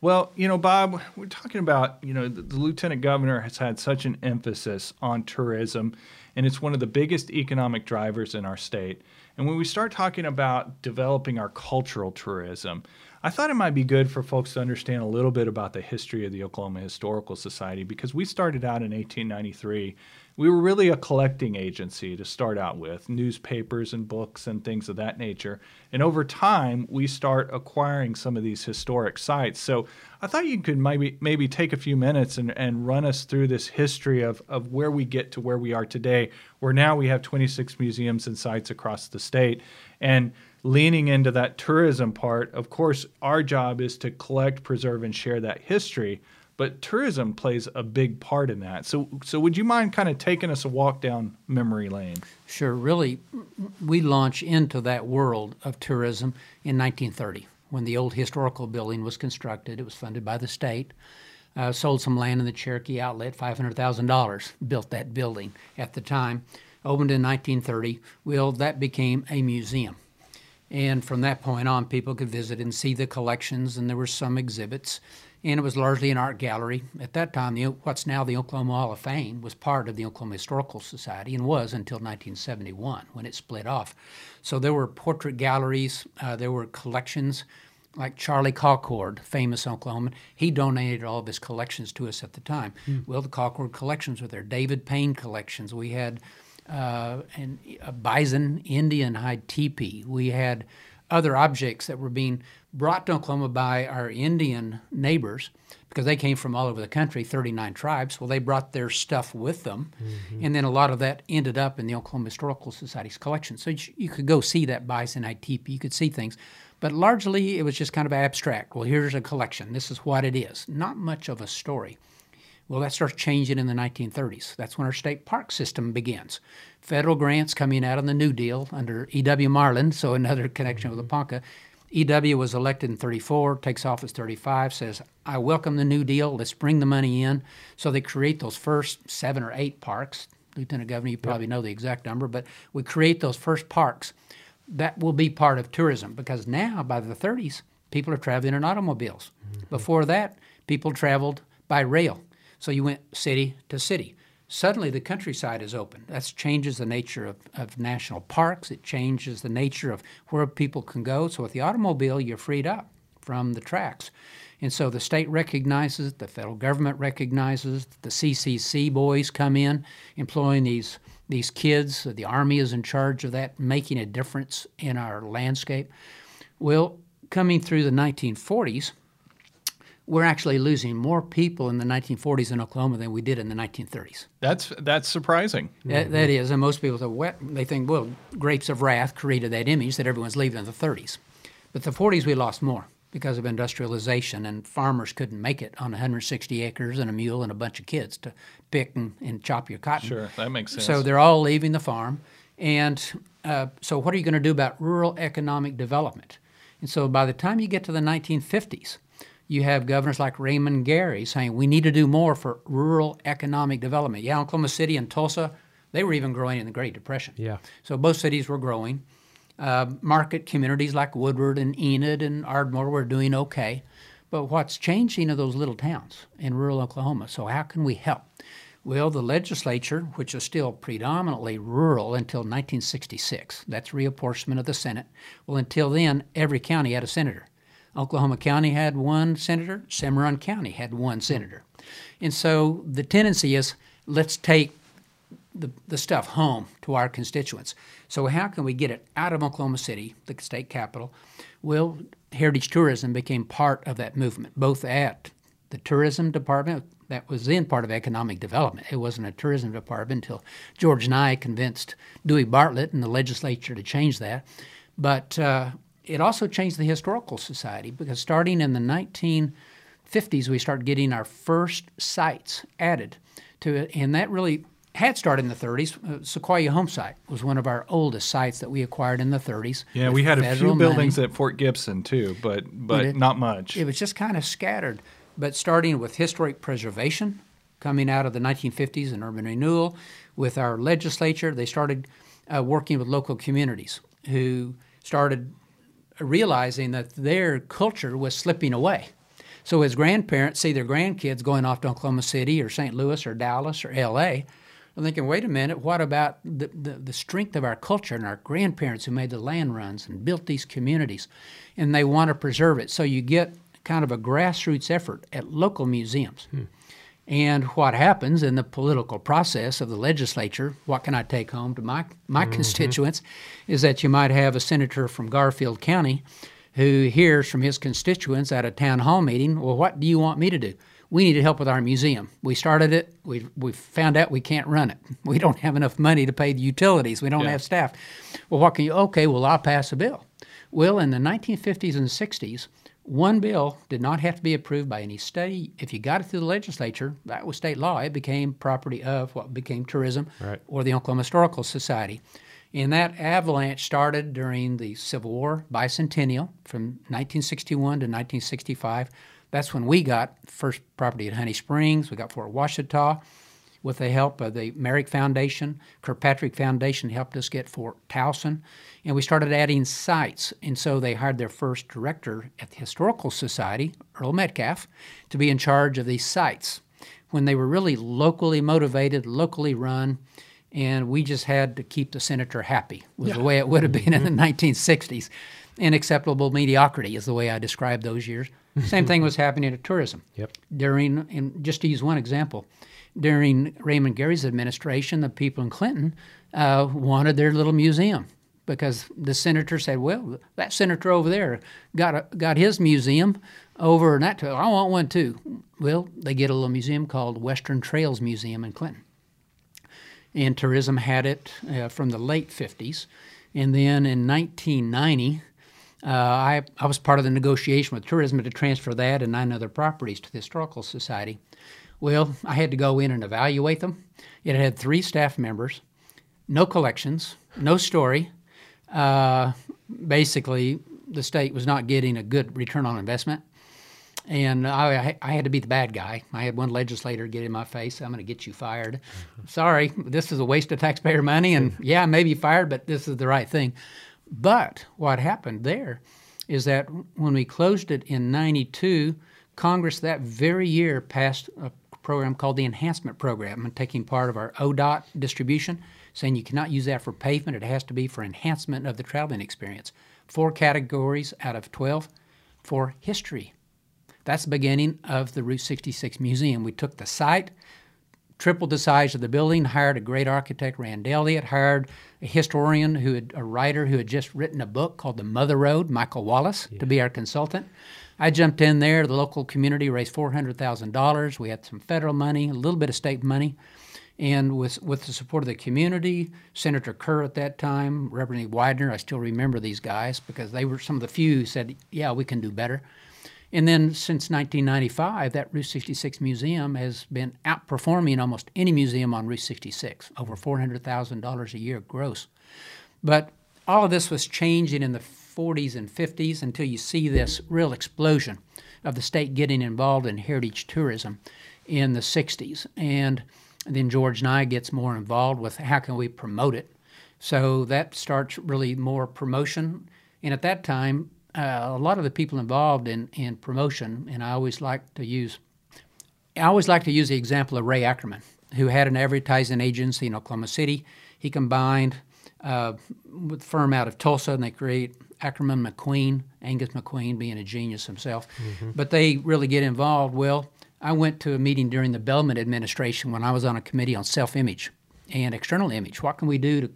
Well, you know, Bob, we're talking about, you know, the, the, lieutenant governor has had such an emphasis on tourism, and it's one of the biggest economic drivers in our state. And when we start talking about developing our cultural tourism, I thought it might be good for folks to understand a little bit about the history of the Oklahoma Historical Society because we started out in 1893 we were really a collecting agency to start out with newspapers and books and things of that nature. And over time, we start acquiring some of these historic sites. So I thought you could maybe maybe take a few minutes and, and run us through this history of, of where we get to where we are today, where now we have 26 museums and sites across the state. And leaning into that tourism part, of course, our job is to collect, preserve, and share that history but tourism plays a big part in that. So, so would you mind kind of taking us a walk down memory lane? Sure. Really, we launched into that world of tourism in 1930 when the old historical building was constructed. It was funded by the state. Uh, sold some land in the Cherokee Outlet, $500,000. Built that building at the time. Opened in 1930. Well, that became a museum. And from that point on, people could visit and see the collections, and there were some exhibits. And it was largely an art gallery. At that time, the, what's now the Oklahoma Hall of Fame was part of the Oklahoma Historical Society and was until 1971 when it split off. So there were portrait galleries, uh, there were collections like Charlie Colcord, famous Oklahoman, he donated all of his collections to us at the time. Mm. Well, the Colcord collections were there. David Payne collections. We had uh, and a bison Indian hide teepee. We had other objects that were being brought to Oklahoma by our Indian neighbors because they came from all over the country, 39 tribes. Well, they brought their stuff with them, mm-hmm. and then a lot of that ended up in the Oklahoma Historical Society's collection. So you, could go see that bison teepee. You could see things. But largely, it was just kind of abstract. Well, here's a collection. This is what it is. Not much of a story. Well, that starts changing in the 1930s. That's when our state park system begins. Federal grants coming out on the New Deal under E.W. Marland, so another connection with the Ponca. E.W. was elected in 34, takes office 35, says, I welcome the New Deal. Let's bring the money in. So they create those first seven or eight parks. Lieutenant Governor, you probably yep. know the exact number, but we create those first parks that will be part of tourism because now by the 30s people are traveling in automobiles. Mm-hmm. Before that, people traveled by rail. So you went city to city. Suddenly the countryside is open. That changes the nature of, of national parks. It changes the nature of where people can go. So with the automobile, you're freed up from the tracks. And so the state recognizes, the federal government recognizes, the CCC boys come in employing these these kids. The Army is in charge of that, making a difference in our landscape. Well, coming through the 1940s, we're actually losing more people in the 1940s in Oklahoma than we did in the 1930s. That's that's surprising. That, that is, and most people say, they think, well, grapes of wrath created that image that everyone's leaving in the 30s. But the 40s we lost more because of industrialization, and farmers couldn't make it on 160 acres and a mule and a bunch of kids to pick and, and chop your cotton. Sure, that makes sense. So they're all leaving the farm. And uh, so, what are you going to do about rural economic development? And so, by the time you get to the 1950s, you have governors like Raymond Gary saying we need to do more for rural economic development. Yeah, Oklahoma City and Tulsa, they were even growing in the Great Depression. Yeah. So both cities were growing. Uh, market communities like Woodward and Enid and Ardmore were doing okay. But what's changing are those little towns in rural Oklahoma. So, how can we help? Well, the legislature, which is still predominantly rural until 1966, that's reapportionment of the Senate. Well, until then, every county had a senator. Oklahoma County had one senator, Cimarron County had one senator. And so the tendency is let's take the, the stuff home to our constituents. So, how can we get it out of Oklahoma City, the state capital? Well, heritage tourism became part of that movement, both at the tourism department, that was then part of economic development. It wasn't a tourism department until George Nigh convinced Dewey Bartlett and the legislature to change that. But uh, it also changed the historical society because starting in the 1950s, we started getting our first sites added to it, and that really had started in the 30s. Uh, Sequoyah Home Site was one of our oldest sites that we acquired in the 30s. Yeah, we had a few buildings money. at Fort Gibson too, but but it, not much. It was just kind of scattered. But starting with historic preservation, coming out of the 1950s and urban renewal, with our legislature, they started uh, working with local communities who started realizing that their culture was slipping away. So as grandparents see their grandkids going off to Oklahoma City or St. Louis or Dallas or L.A., I'm thinking, wait a minute, what about the, the, the, strength of our culture and our grandparents who made the land runs and built these communities? And they want to preserve it. So you get kind of a grassroots effort at local museums. Hmm. And what happens in the political process of the legislature, what can I take home to my, my mm-hmm. constituents, is that you might have a senator from Garfield County who hears from his constituents at a town hall meeting, well, what do you want me to do? we needed help with our museum. We started it. We we found out we can't run it. (laughs) We don't have enough money to pay the utilities. We don't yeah. have staff. Well, what can you? Okay, well, I'll pass a bill. Well, in the 1950s and 60s, one bill did not have to be approved by any state. If you got it through the legislature, that was state law. It became property of what became tourism right. or the Oklahoma Historical Society. And that avalanche started during the Civil War bicentennial from 1961 to 1965 that's when we got first property at Honey Springs. We got Fort Washita. With the help of the Merrick Foundation, Kirkpatrick Foundation helped us get Fort Towson, and we started adding sites. And so they hired their first director at the Historical Society, Earl Metcalf, to be in charge of these sites when they were really locally motivated, locally run, and we just had to keep the senator happy was the way it would have been in the 1960s. And acceptable mediocrity is the way I describe those years. Same thing was happening to tourism. Yep. During, and just to use one example, during Raymond Gary's administration, the people in Clinton uh, wanted their little museum because the senator said, "Well, that senator over there got a, got his museum over, and that I want one too." Well, they get a little museum called Western Trails Museum in Clinton, and tourism had it uh, from the late '50s, and then in 1990. Uh, I, I was part of the negotiation with tourism to transfer that and nine other properties to the Historical Society. Well, I had to go in and evaluate them. It had three staff members, no collections, no story. Uh, basically, the state was not getting a good return on investment. And I, I had to be the bad guy. I had one legislator get in my face, I'm going to get you fired. (laughs) Sorry, this is a waste of taxpayer money. And yeah, maybe fired, but this is the right thing. But what happened there is that when we closed it in 92, Congress that very year passed a program called the Enhancement Program and taking part of our ODOT distribution, saying you cannot use that for pavement, it has to be for enhancement of the traveling experience. Four categories out of 12 for history. That's the beginning of the Route 66 Museum. We took the site, tripled the size of the building, hired a great architect, Rand Elliott, hired a historian who had a writer who had just written a book called The Mother Road, Michael Wallis, yeah. to be our consultant. I jumped in there. The local community raised four hundred thousand dollars. We had some federal money, a little bit of state money, and with with the support of the community, Senator Kerr at that time, Reverend Widener, I still remember these guys because they were some of the few who said, "Yeah, we can do better." And then since 1995, that Route 66 museum has been outperforming almost any museum on Route 66, over $400,000 a year gross. But all of this was changing in the 40s and 50s until you see this real explosion of the state getting involved in heritage tourism in the 60s. And then George Nigh gets more involved with how can we promote it. So that starts really more promotion. And at that time, uh, a lot of the people involved in, in promotion, and I always like to use, I always like to use the example of Ray Ackerman, who had an advertising agency in Oklahoma City. He combined uh, with a firm out of Tulsa, and they create Ackerman McQueen, Angus McQueen being a genius himself. Mm-hmm. But they really get involved. Well, I went to a meeting during the Bellmon administration when I was on a committee on self image and external image. What can we do to,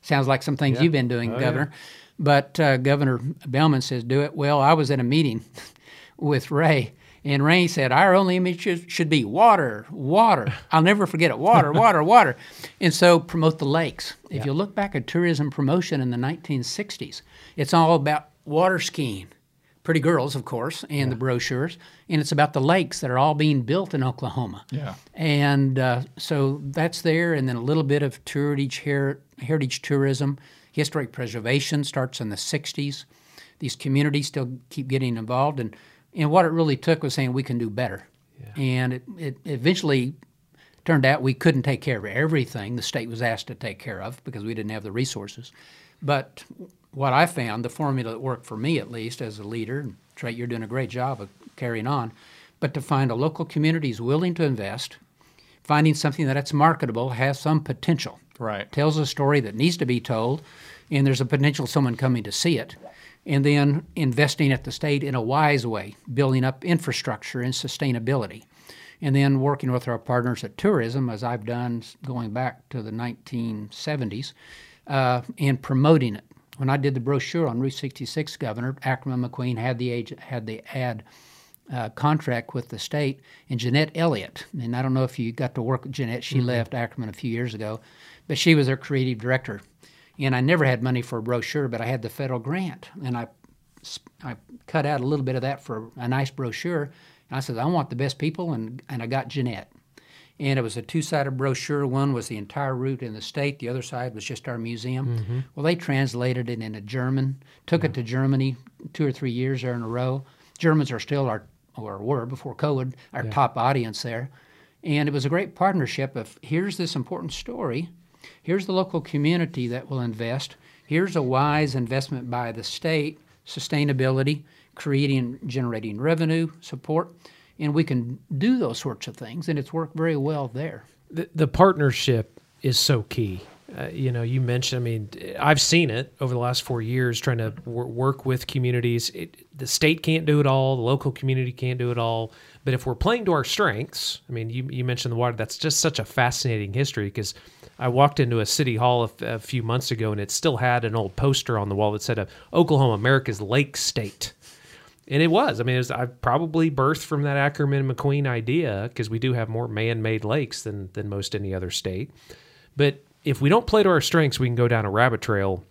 sounds like some things yeah. you've been doing, oh, Governor. Yeah. But uh, Governor Bellmon says, do it. Well, I was at a meeting (laughs) with Ray, and Ray said, Our only image should be water, water. (laughs) I'll never forget it water, water, water. And so promote the lakes. If yeah. you look back at tourism promotion in the 1960s, it's all about water skiing. Pretty girls, of course, and yeah. the brochures, and it's about the lakes that are all being built in Oklahoma. Yeah, and uh, so that's there, and then a little bit of heritage, heritage tourism Historic preservation starts in the 60s. These communities still keep getting involved. And, and what it really took was saying we can do better. Yeah. And it, it eventually turned out we couldn't take care of everything the state was asked to take care of because we didn't have the resources. But what I found, the formula that worked for me at least as a leader, and Trait, you're doing a great job of carrying on, but to find a local community is willing to invest, finding something that's marketable, has some potential. Right. Tells a story that needs to be told, and there's a potential someone coming to see it. And then investing at the state in a wise way, building up infrastructure and sustainability. And then working with our partners at tourism, as I've done going back to the 1970s, uh, and promoting it. When I did the brochure on Route 66, Governor Ackerman McQueen had the age, had the ad uh, contract with the state, and Jeanette Elliott, and I don't know if you got to work with Jeanette. She mm-hmm. left Ackerman a few years ago, but she was our creative director. And I never had money for a brochure, but I had the federal grant, and I, I cut out a little bit of that for a nice brochure. And I said, I want the best people, and, and I got Jeanette. And it was a two-sided brochure. One was the entire route in the state. The other side was just our museum. Mm-hmm. Well, they translated it into German, took it to Germany two or three years there in a row. Germans are still our, or were before COVID, our yeah. top audience there. And it was a great partnership of here's this important story, here's the local community that will invest, here's a wise investment by the state, sustainability, creating, generating revenue, support, and we can do those sorts of things, and it's worked very well there. The, the partnership is so key. Uh, you know, you mentioned. I mean, I've seen it over the last four years, trying to w- work with communities. It, the state can't do it all. The local community can't do it all. But if we're playing to our strengths, I mean, you, you mentioned the water. That's just such a fascinating history because I walked into a city hall a, few months ago and it still had an old poster on the wall that said uh, Oklahoma, America's Lake State. And it was. I mean, it was, I probably birthed from that Ackerman McQueen idea because we do have more man-made lakes than than most any other state. But if we don't play to our strengths, we can go down a rabbit trail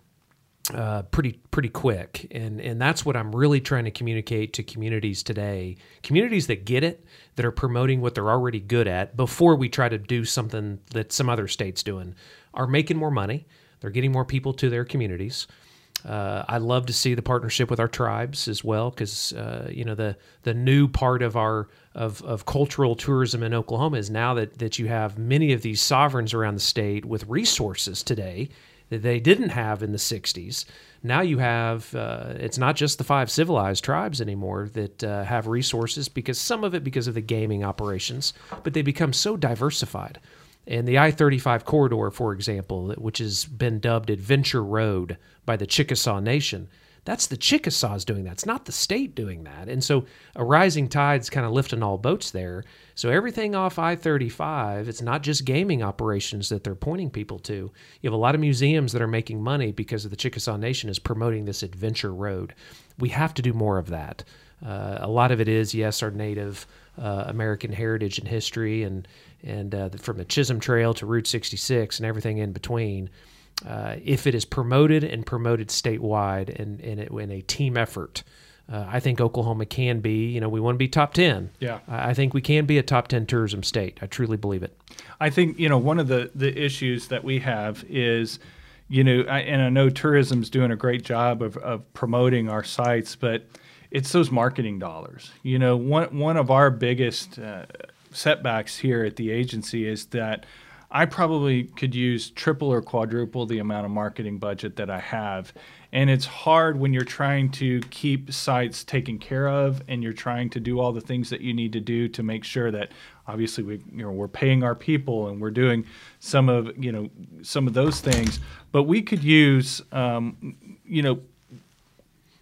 uh, pretty pretty quick, and and that's what I'm really trying to communicate to communities today. Communities that get it, that are promoting what they're already good at, before we try to do something that some other states doing, are making more money. They're getting more people to their communities. Uh, I love to see the partnership with our tribes as well, because uh, you know the the new part of our of, of cultural tourism in Oklahoma is now that that you have many of these sovereigns around the state with resources today that they didn't have in the '60s. Now you have uh, it's not just the five civilized tribes anymore that uh, have resources because some of it because of the gaming operations, but they become so diversified. And the I 35 corridor, for example, which has been dubbed Adventure Road by the Chickasaw Nation, that's the Chickasaws doing that. It's not the state doing that. And so a rising tide's kind of lifting all boats there. So everything off I 35, it's not just gaming operations that they're pointing people to. You have a lot of museums that are making money because of the Chickasaw Nation is promoting this adventure road. We have to do more of that. Uh, a lot of it is, yes, our native uh, American heritage and history, and and uh, from the Chisholm Trail to Route 66 and everything in between. Uh, if it is promoted and promoted statewide and, and it, in a team effort, uh, I think Oklahoma can be, you know, we want to be top 10. Yeah. I think we can be a top 10 tourism state. I truly believe it. I think, you know, one of the, the issues that we have is, you know, I, and I know tourism's doing a great job of, of promoting our sites, but it's those marketing dollars. You know, one, one of our biggest uh, setbacks here at the agency is that I probably could use triple or quadruple the amount of marketing budget that I have. And it's hard when you're trying to keep sites taken care of and you're trying to do all the things that you need to do to make sure that obviously we you know we're paying our people and we're doing some of you know some of those things. But we could use um, you know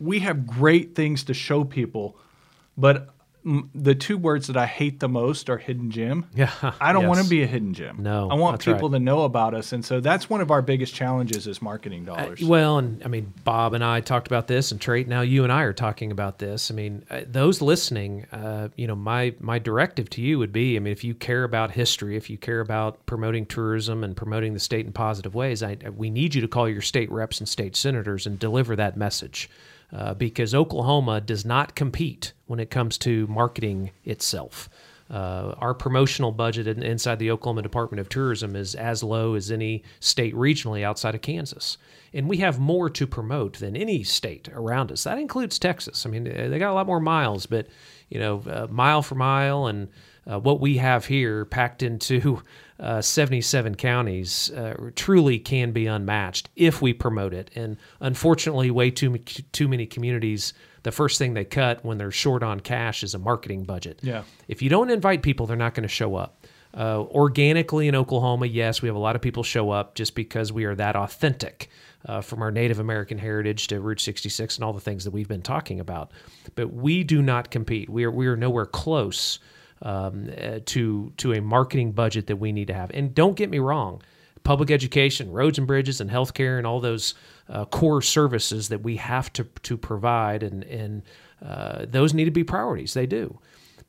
we have great things to show people, but the two words that I hate the most are hidden gem. Yeah, I don't yes. want to be a hidden gem. No, I want people right. to know about us, and so that's one of our biggest challenges is marketing dollars. Uh, well, and I mean, Bob and I talked about this, and Trait. Now you and I are talking about this. I mean, uh, those listening, uh, you know, my my directive to you would be, I mean, if you care about history, if you care about promoting tourism and promoting the state in positive ways, I, we need you to call your state reps and state senators and deliver that message uh, because Oklahoma does not compete when it comes to marketing itself. Uh, our promotional budget in, inside the Oklahoma Department of Tourism is as low as any state regionally outside of Kansas. And we have more to promote than any state around us. That includes Texas. I mean, they got a lot more miles, but, you know, uh, mile for mile and uh, what we have here packed into uh, 77 counties uh, truly can be unmatched if we promote it. And unfortunately, way too too many communities, the first thing they cut when they're short on cash is a marketing budget. Yeah. If you don't invite people, they're not going to show up. Uh, organically in Oklahoma, yes, we have a lot of people show up just because we are that authentic. Uh, from our Native American heritage to Route 66 and all the things that we've been talking about, but we do not compete. We are we are nowhere close um, uh, to to a marketing budget that we need to have. And don't get me wrong, public education, roads and bridges, and healthcare, and all those uh, core services that we have to to provide, and and uh, those need to be priorities. They do,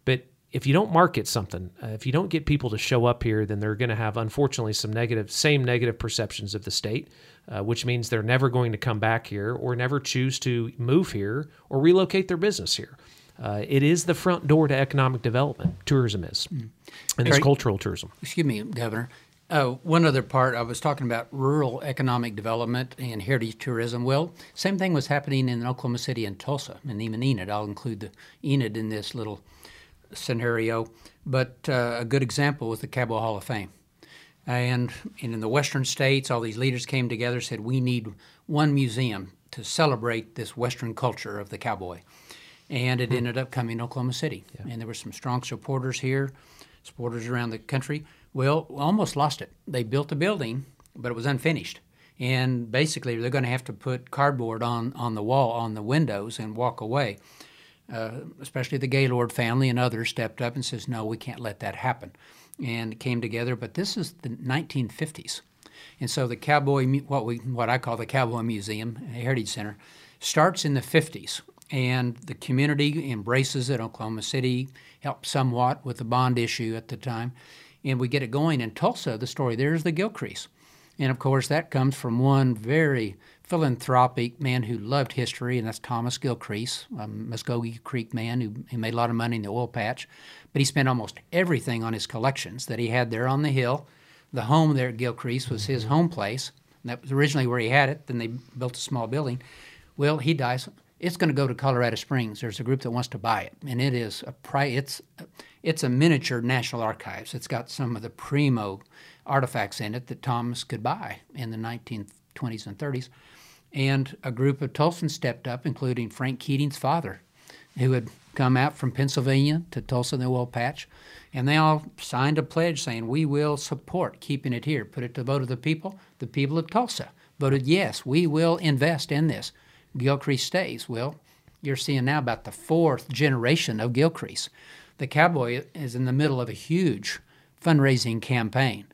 but if you don't market something, uh, if you don't get people to show up here, then they're going to have, unfortunately, some negative, same negative perceptions of the state, uh, which means they're never going to come back here or never choose to move here or relocate their business here. Uh, it is the front door to economic development. Tourism is, mm. and it's cultural tourism. Excuse me, Governor. Uh, one other part, I was talking about rural economic development and heritage tourism. Well, same thing was happening in Oklahoma City and Tulsa, and even Enid. I'll include the Enid in this little scenario, but uh, a good example was the Cowboy Hall of Fame. And, and in the western states, all these leaders came together, said, We need one museum to celebrate this western culture of the cowboy. And it hmm. ended up coming to Oklahoma City. Yeah. And there were some strong supporters here, supporters around the country. Well, almost lost it. They built a building, but it was unfinished. And basically, they're going to have to put cardboard on, on the wall, on the windows, and walk away. Uh, especially the Gaylord family and others stepped up and says, no, we can't let that happen and came together. But this is the 1950s, and so the Cowboy, what we what I call the Cowboy Museum Heritage Center, starts in the 50s, and the community embraces it. Oklahoma City helped somewhat with the bond issue at the time, and we get it going. In Tulsa, the story there's the Gilcrease. And of course, that comes from one very philanthropic man who loved history, and that's Thomas Gilcrease, a Muskogee Creek man who, who made a lot of money in the oil patch. But he spent almost everything on his collections that he had there on the hill. The home there at Gilcrease was his home place. That was originally where he had it. Then they built a small building. Well, he dies. It's going to go to Colorado Springs. There's a group that wants to buy it, and it is a pri- it's it's a miniature National Archives. It's got some of the primo artifacts in it that Thomas could buy in the 1920s and 30s. And a group of Tulsans stepped up, including Frank Keating's father, who had come out from Pennsylvania to Tulsa in the oil patch. And they all signed a pledge saying, We will support keeping it here. Put it to the vote of the people. The people of Tulsa voted yes, we will invest in this. Gilcrease stays. Well, you're seeing now about the fourth generation of Gilcrease. The cowboy is in the middle of a huge fundraising campaign.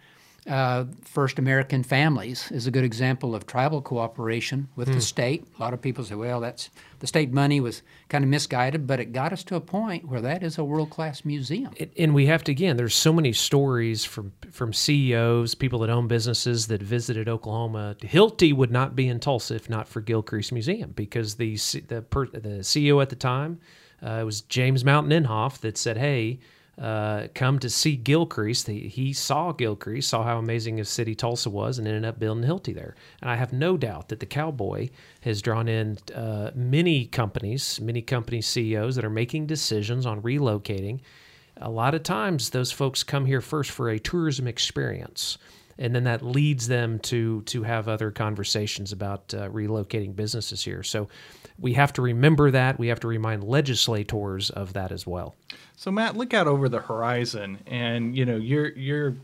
Uh, First American Families is a good example of tribal cooperation with mm. the hmm. state. A lot of people say, well, that's the state money was kind of misguided, but it got us to a point where that is a world class museum. It, and we have to again. There's so many stories from from CEOs, people that own businesses that visited Oklahoma. Hilti would not be in Tulsa if not for Gilcrease Museum because the the the CEO at the time uh, it was James Mountain Inhofe that said, hey uh, come to see Gilcrease. He, he saw Gilcrease, saw how amazing his city Tulsa was, and ended up building Hilti there. And I have no doubt that the Cowboy has drawn in uh, many companies, many company CEOs that are making decisions on relocating. A lot of times, those folks come here first for a tourism experience and then that leads them to to have other conversations about uh, relocating businesses here. So we have to remember that. We have to remind legislators of that as well. So Matt, look out over the horizon, and you know you're you're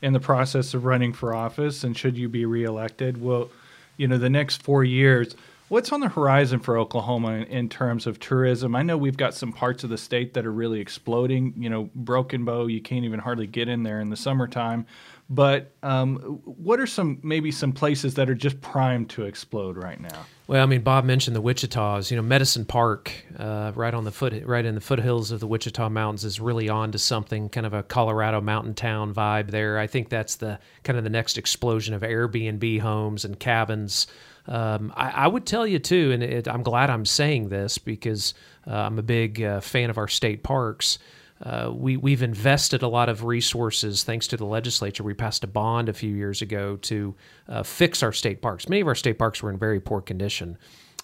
in the process of running for office, and should you be reelected, well, you know the next four years. What's on the horizon for Oklahoma in, in, terms of tourism? I know we've got some parts of the state that are really exploding. You know, Broken Bow, you can't even hardly get in there in the summertime. But um, what are some maybe some places that are just primed to explode right now? Well, I mean, Bob mentioned the Wichitas. You know, Medicine Park, uh, right on the foot, right in the foothills of the Wichita Mountains, is really on to something kind of a Colorado mountain town vibe there. I think that's the kind of the next explosion of Airbnb homes and cabins. Um, I, I, would tell you too, and it, I'm glad I'm saying this because uh, I'm a big uh, fan of our state parks. Uh, we, we've invested a lot of resources thanks to the legislature. We passed a bond a few years ago to uh, fix our state parks. Many of our state parks were in very poor condition.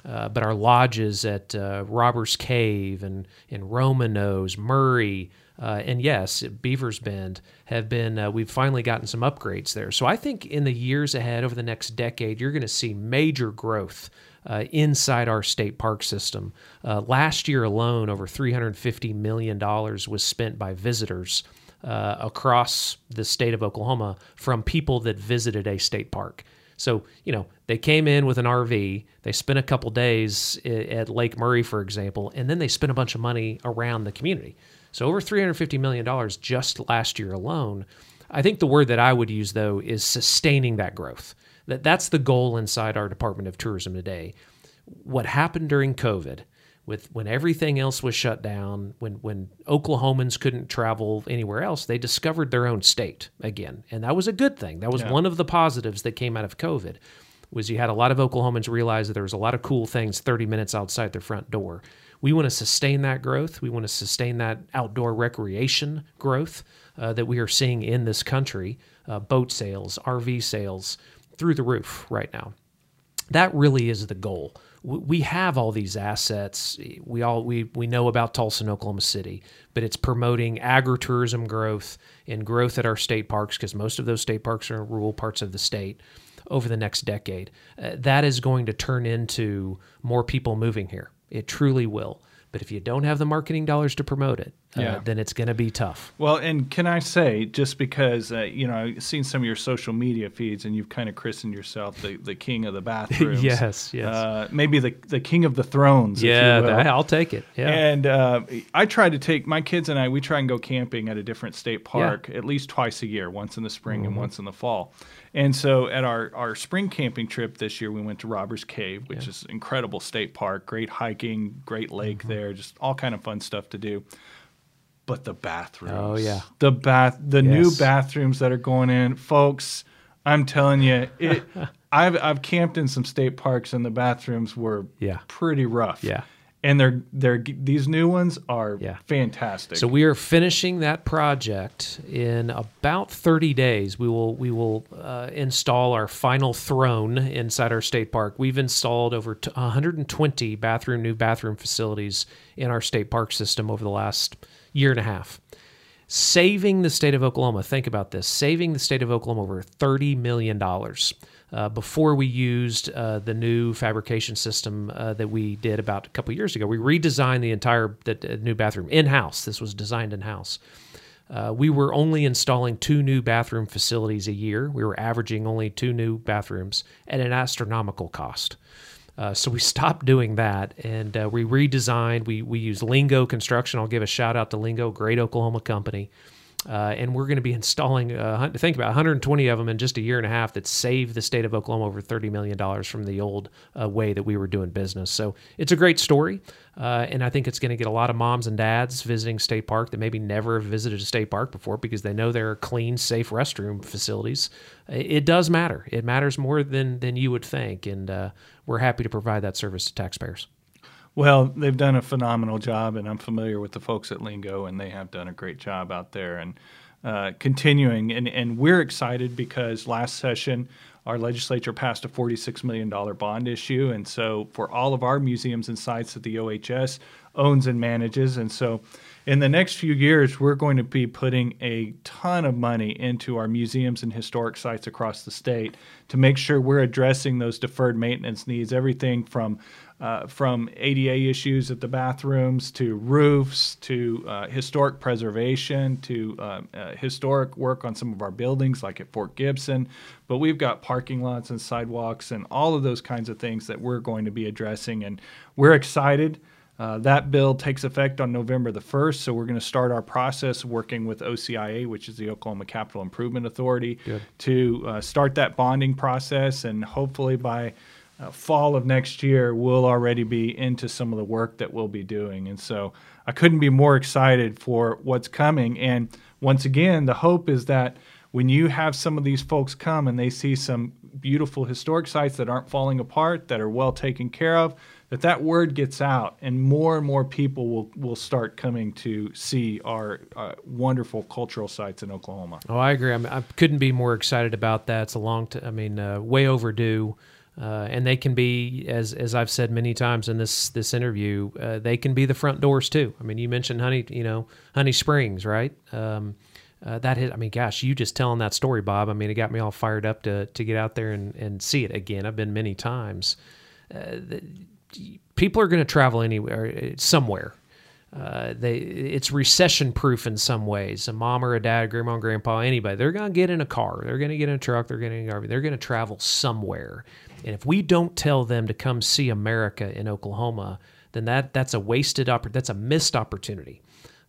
Uh, but our lodges at uh, Robbers Cave and in Roman Nose, Murray, uh, and yes, Beavers Bend have been. Uh, we've finally gotten some upgrades there. So I think in the years ahead, over the next decade, you're going to see major growth uh, inside our state park system. Uh, last year alone, over $350 million was spent by visitors uh, across the state of Oklahoma from people that visited a state park. So, you know, they came in with an RV, they spent a couple days at Lake Murray, for example, and then they spent a bunch of money around the community. So, over $350 million just last year alone. I think the word that I would use, though, is sustaining that growth. That that's the goal inside our Department of Tourism today. What happened during COVID, with when everything else was shut down, when when Oklahomans couldn't travel anywhere else, they discovered their own state again, and that was a good thing. That was yeah. one of the positives that came out of COVID. Was you had a lot of Oklahomans realize that there was a lot of cool things 30 minutes outside their front door. We want to sustain that growth. We want to sustain that outdoor recreation growth uh, that we are seeing in this country. Uh, boat sales, RV sales, through the roof right now. that really is the goal. We have all these assets. We all we we know about Tulsa and Oklahoma City, but it's promoting agritourism growth and growth at our state parks because most of those state parks are in rural parts of the state over the next decade. Uh, that is going to turn into more people moving here. It truly will. But if you don't have the marketing dollars to promote it, uh, yeah. then it's going to be tough. Well, and can I say, just because, uh, you know, I've seen some of your social media feeds and you've kind of christened yourself the, the king of the bathrooms. (laughs) yes, yes. Uh, maybe the, the king of the thrones. Yeah, I'll take it. Yeah. And uh, I try to take my kids and I, we try and go camping at a different state park yeah. at least twice a year, once in the spring mm-hmm. and once in the fall. And so at our, our spring camping trip this year, we went to Robbers Cave, which yeah. is incredible state park, great hiking, great lake mm-hmm. there, just all kind of fun stuff to do. But the bathrooms. Oh yeah. The bath the yes. new bathrooms that are going in, folks, I'm telling you, it (laughs) I've I've camped in some state parks and the bathrooms were yeah. pretty rough. Yeah and they're they're these new ones are yeah. fantastic. So we are finishing that project in about 30 days. We will we will uh, install our final throne inside our state park. We've installed over 120 bathroom new bathroom facilities in our state park system over the last year and a half. Saving the state of Oklahoma, think about this, saving the state of Oklahoma over $30 million uh, before we used uh, the new fabrication system uh, that we did about a couple years ago. We redesigned the entire the, new bathroom in house. This was designed in house. Uh, we were only installing two new bathroom facilities a year. We were averaging only two new bathrooms at an astronomical cost. Uh, so we (laughs) stopped doing that and uh, we redesigned. We we used Lingo Construction. I'll give a shout out to Lingo, great Oklahoma company. Uh, and we're going to be installing, uh, think about 120 of them in just a year and a half that saved the state of Oklahoma over $30 million from the old uh, way that we were doing business. So it's a great story. Uh, and I think it's going to get a lot of moms and dads visiting State Park that maybe never visited a state park before because they know there are clean, safe restroom facilities. It does matter. It matters more than, than you would think. And uh, we're happy to provide that service to taxpayers. Well, they've done a phenomenal job, and I'm familiar with the folks at Lingo, and they have done a great job out there and uh, continuing. And, and we're excited because last session, our legislature passed a $46 million bond issue. And so, for all of our museums and sites that the OHS owns and manages, and so in the next few years, we're going to be putting a ton of money into our museums and historic sites across the state to make sure we're addressing those deferred maintenance needs, everything from uh, from ADA issues at the bathrooms to roofs to uh, historic preservation to uh, uh, historic work on some of our buildings like at Fort Gibson. But we've got parking lots and sidewalks and all of those kinds of things that we're going to be addressing. And we're excited. Uh, that bill takes effect on November the 1st, so we're going to start our process working with OCIA, which is the Oklahoma Capital Improvement Authority, Good. to uh, start that bonding process. And hopefully by uh, fall of next year, we'll already be into some of the work that we'll be doing. And so I couldn't be more excited for what's coming. And once again, the hope is that when you have some of these folks come and they see some beautiful historic sites that aren't falling apart, that are well taken care of, that that word gets out and more and more people will, will start coming to see our uh, wonderful cultural sites in Oklahoma. Oh, I agree. I, mean, I couldn't be more excited about that. It's a long, I mean, uh, way overdue. Uh, and they can be, as as I've said many times in this this interview, uh, they can be the front doors too. I mean, you mentioned Honey, you know, Honey Springs, right? Um, uh, that hit. I mean, gosh, you just telling that story, Bob. I mean, it got me all fired up to to get out there and and see it again. I've been many times. Uh, the, people are going to travel anywhere, uh, somewhere. Uh, they it's recession proof in some ways. A mom or a dad, grandma and grandpa, anybody, they're going to get in a car, they're going to get in a truck, they're going to they're going to travel somewhere. And if we don't tell them to come see America in Oklahoma, then that that's a wasted opportunity. That's a missed opportunity.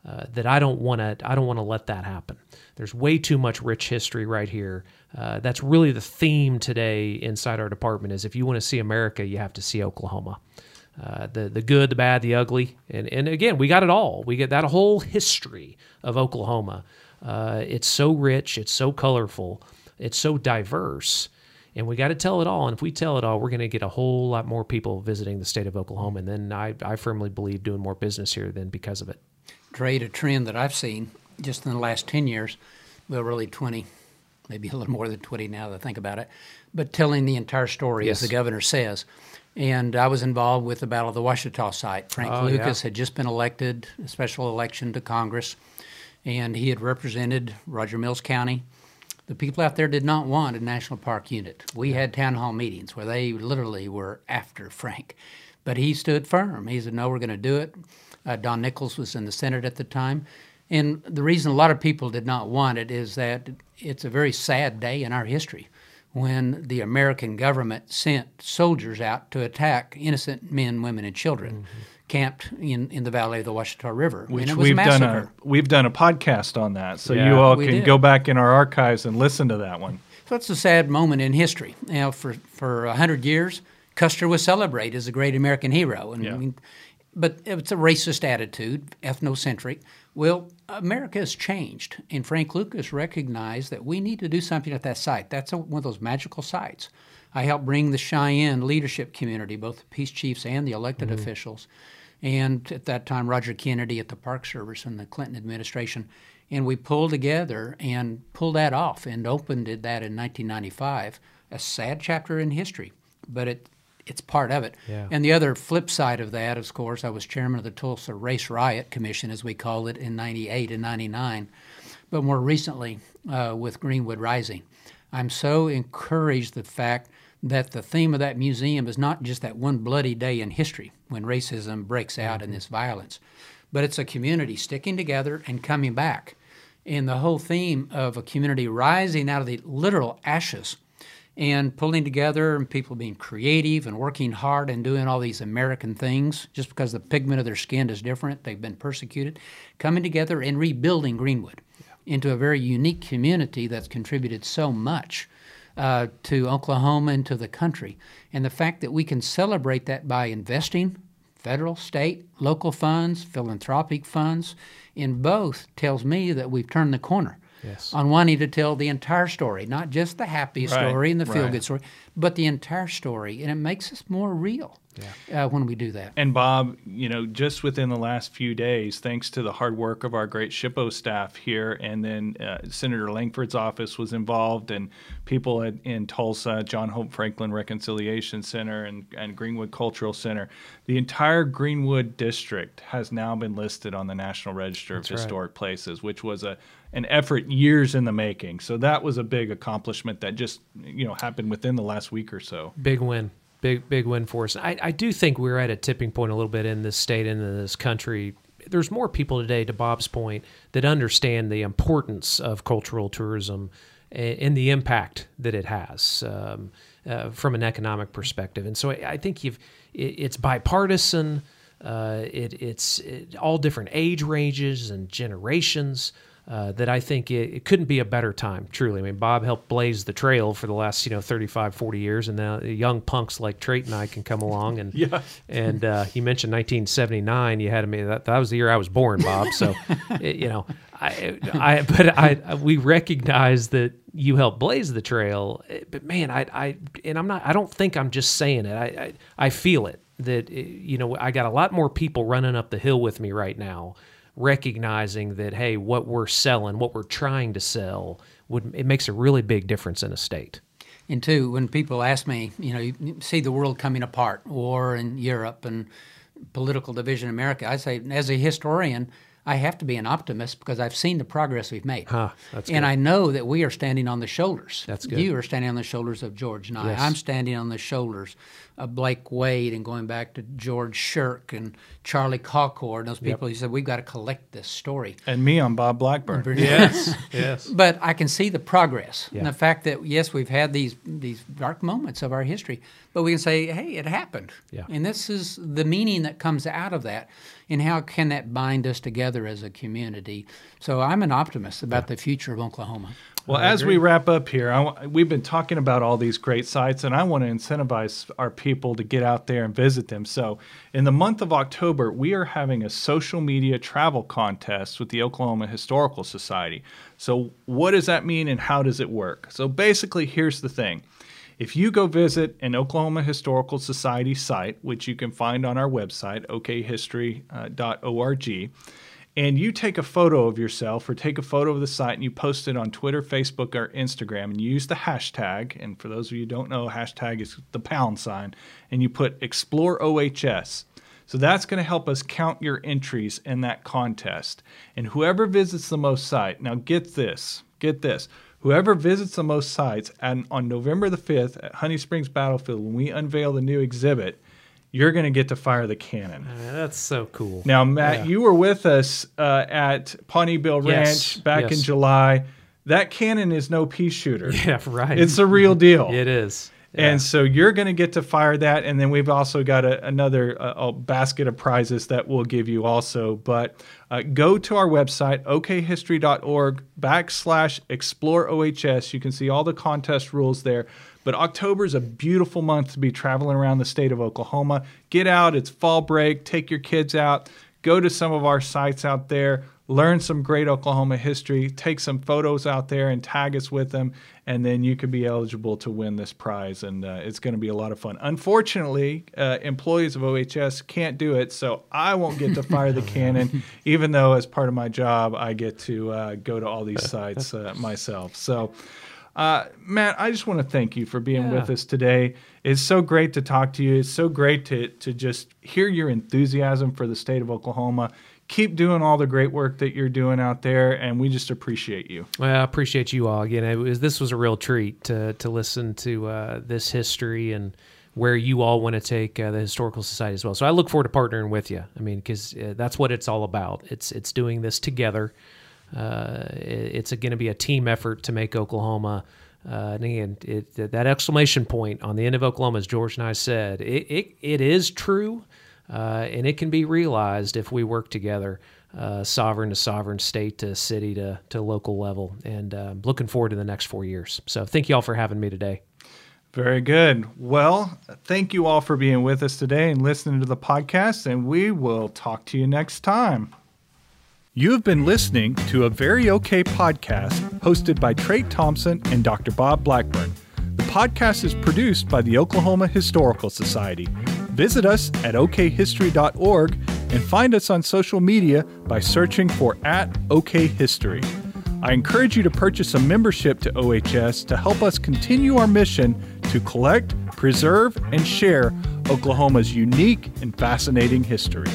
Uh, that I don't want to. I don't want to let that happen. There's way too much rich history right here. Uh, that's really the theme today inside our department. Is if you want to see America, you have to see Oklahoma. Uh, the the good, the bad, the ugly, and and again, we got it all. We get that whole history of Oklahoma. Uh, it's so rich. It's so colorful. It's so diverse and we got to tell it all. And if we tell it all, we're going to get a whole lot more people visiting the state of Oklahoma. And then I, I firmly believe doing more business here than because of it. Trait a trend that I've seen just in the last 10 years, well, really 20, maybe a little more than 20 now that I think about it, but telling the entire story, Yes. as the governor says. And I was involved with the Battle of the Washita site. Frank Oh, yeah. Lucas had just been elected, a special election to Congress, and he had represented Roger Mills County. The people out there did not want a national park unit. We had town hall meetings where they literally were after Frank, but he stood firm. He said, "No, we're going to do it." Uh, Don Nichols was in the Senate at the time, and the reason a lot of people did not want it is that it's a very sad day in our history when the American government sent soldiers out to attack innocent men, women, and children camped in, in the valley of the Washita River. Which and it was a we've done a we've done a podcast on that, so Yeah. you all can did. go back in our archives and listen to that one. So it's a sad moment in history. You know, for for a hundred years, Custer was celebrated as a great American hero, and Yeah. Mean, but it's a racist attitude, ethnocentric. Well, America has changed, and Frank Lucas recognized that we need to do something at that site. That's a, one of those magical sites. I helped bring the Cheyenne leadership community, both the peace chiefs and the elected mm-hmm. officials, and at that time Roger Kennedy at the Park Service and the Clinton administration, and we pulled together and pulled that off and opened it that in 1995. A sad chapter in history, but it it's part of it. Yeah. And the other flip side of that, of course, I was chairman of the Tulsa Race Riot Commission, as we called it, in '98 and '99, but more recently uh, with Greenwood Rising. I'm so encouraged the fact that the theme of that museum is not just that one bloody day in history when racism breaks out in mm-hmm. this violence, but it's a community sticking together and coming back. And the whole theme of a community rising out of the literal ashes and pulling together and people being creative and working hard and doing all these American things just because the pigment of their skin is different, they've been persecuted, coming together and rebuilding Greenwood into a very unique community that's contributed so much uh, to Oklahoma and to the country. And the fact that we can celebrate that by investing federal, state, local funds, philanthropic funds in both tells me that we've turned the corner Yes. on wanting to tell the entire story, not just the happy Right, story and the feel right. good story, but the entire story. And it makes us more real uh, when we do that. And Bob, you know, just within the last few days, thanks to the hard work of our great SHPO staff here, and then uh, Senator Langford's office was involved, and people at, in Tulsa, John Hope Franklin Reconciliation Center, and, and Greenwood Cultural Center, the entire Greenwood district has now been listed on the National Register of That's right. Historic Places, which was a an effort years in the making. So that was a big accomplishment that just you know happened within the last week or so. Big win. Big big win for us. I, I do think we're at a tipping point a little bit in this state and in this country. There's more people today, to Bob's point, that understand the importance of cultural tourism and the impact that it has um, uh, from an economic perspective. And so I, I think you've it, it's bipartisan. Uh, it, it's it, all different age ranges and generations uh, that I think it, it couldn't be a better time, truly. I mean, Bob helped blaze the trail for the last, you know, 35, 40 years, and now young punks like Trait and I can come along. And (laughs) Yeah. and uh, you mentioned 1979. You had me, that, that was the year I was born, Bob. So, (laughs) it, you know, I, I, but I, we recognize that you helped blaze the trail. But man, I, I, and I'm not, I don't think I'm just saying it. I, I, I feel it that, eh, you know, I got a lot more people running up the hill with me right now recognizing that hey what we're selling what we're trying to sell would it makes a really big difference in a state. And two, when people ask me, you know, you see the world coming apart, war in Europe and political division in America, I say, as a historian, I have to be an optimist because I've seen the progress we've made. Huh, that's and good. I know that we are standing on the shoulders. That's good. You are standing on the shoulders of George and I. Yes. I'm standing on the shoulders of Blake Wade and going back to George Shirk and Charlie Colcord and those people who said, we've got to collect this story. And me on Bob Blackburn. yes (laughs) yes But I can see the progress Yeah. and the fact that yes, we've had these these dark moments of our history, but we can say, hey, it happened. Yeah. And this is the meaning that comes out of that, and how can that bind us together as a community? So I'm an optimist about the future of Oklahoma. Well, as we wrap up here, I w- we've been talking about all these great sites, and I want to incentivize our people to get out there and visit them. So, in the month of October, we are having a social media travel contest with the Oklahoma Historical Society. So, what does that mean and how does it work? So, basically, here's the thing. If you go visit an Oklahoma Historical Society site, which you can find on our website, okhistory.org, uh, and you take a photo of yourself or take a photo of the site and you post it on Twitter, Facebook, or Instagram and you use the hashtag. And for those of you who don't know, hashtag is the pound sign, and you put Explore OHS. So that's going to help us count your entries in that contest. And whoever visits the most site, now get this, get this. Whoever visits the most sites and on November the 5th at Honey Springs Battlefield, when we unveil the new exhibit, you're going to get to fire the cannon. Uh, that's so cool. Now, Matt, Yeah. you were with us uh, at Pawnee Bill Ranch Yes, back in. July. That cannon is no pea shooter. (laughs) Yeah, right. It's a real deal. it is. And so you're going to get to fire that. And then we've also got a, another uh, a basket of prizes that we'll give you also. But uh, go to our website, okhistory.org backslash explore OHS. You can see all the contest rules there. But October is a beautiful month to be traveling around the state of Oklahoma. Get out, it's fall break, take your kids out, go to some of our sites out there, learn some great Oklahoma history, take some photos out there and tag us with them, and then you could be eligible to win this prize. And uh, it's going to be a lot of fun. Unfortunately, uh, employees of OHS can't do it, so I won't get to fire the cannon, (laughs) even though as part of my job, I get to uh, go to all these sites uh, myself. So. Uh, Matt, I just want to thank you for being Yeah. with us today. It's so great to talk to you. It's so great to to just hear your enthusiasm for the state of Oklahoma. Keep doing all the great work that you're doing out there, and we just appreciate you. Well, I appreciate you all again. It was this was a real treat to to listen to uh, this history and where you all want to take uh, the historical society as well. So I look forward to partnering with you. I mean, because uh, that's what it's all about. It's it's doing this together. Uh, it's going to be a team effort to make Oklahoma. Uh, and again, it, that exclamation point on the end of Oklahoma, as George and I said, it it, it is true, uh, and it can be realized if we work together uh, sovereign to sovereign, state to city to, to local level. And uh, looking forward to the next four years. So thank you all for having me today. Very good. Well, thank you all for being with us today and listening to the podcast, and we will talk to you next time. You have been listening to a Very Okay podcast hosted by Trait Thompson and Dr. Bob Blackburn. The podcast is produced by the Oklahoma Historical Society. Visit us at okhistory.org and find us on social media by searching for at okhistory. I encourage you to purchase a membership to OHS to help us continue our mission to collect, preserve, and share Oklahoma's unique and fascinating history.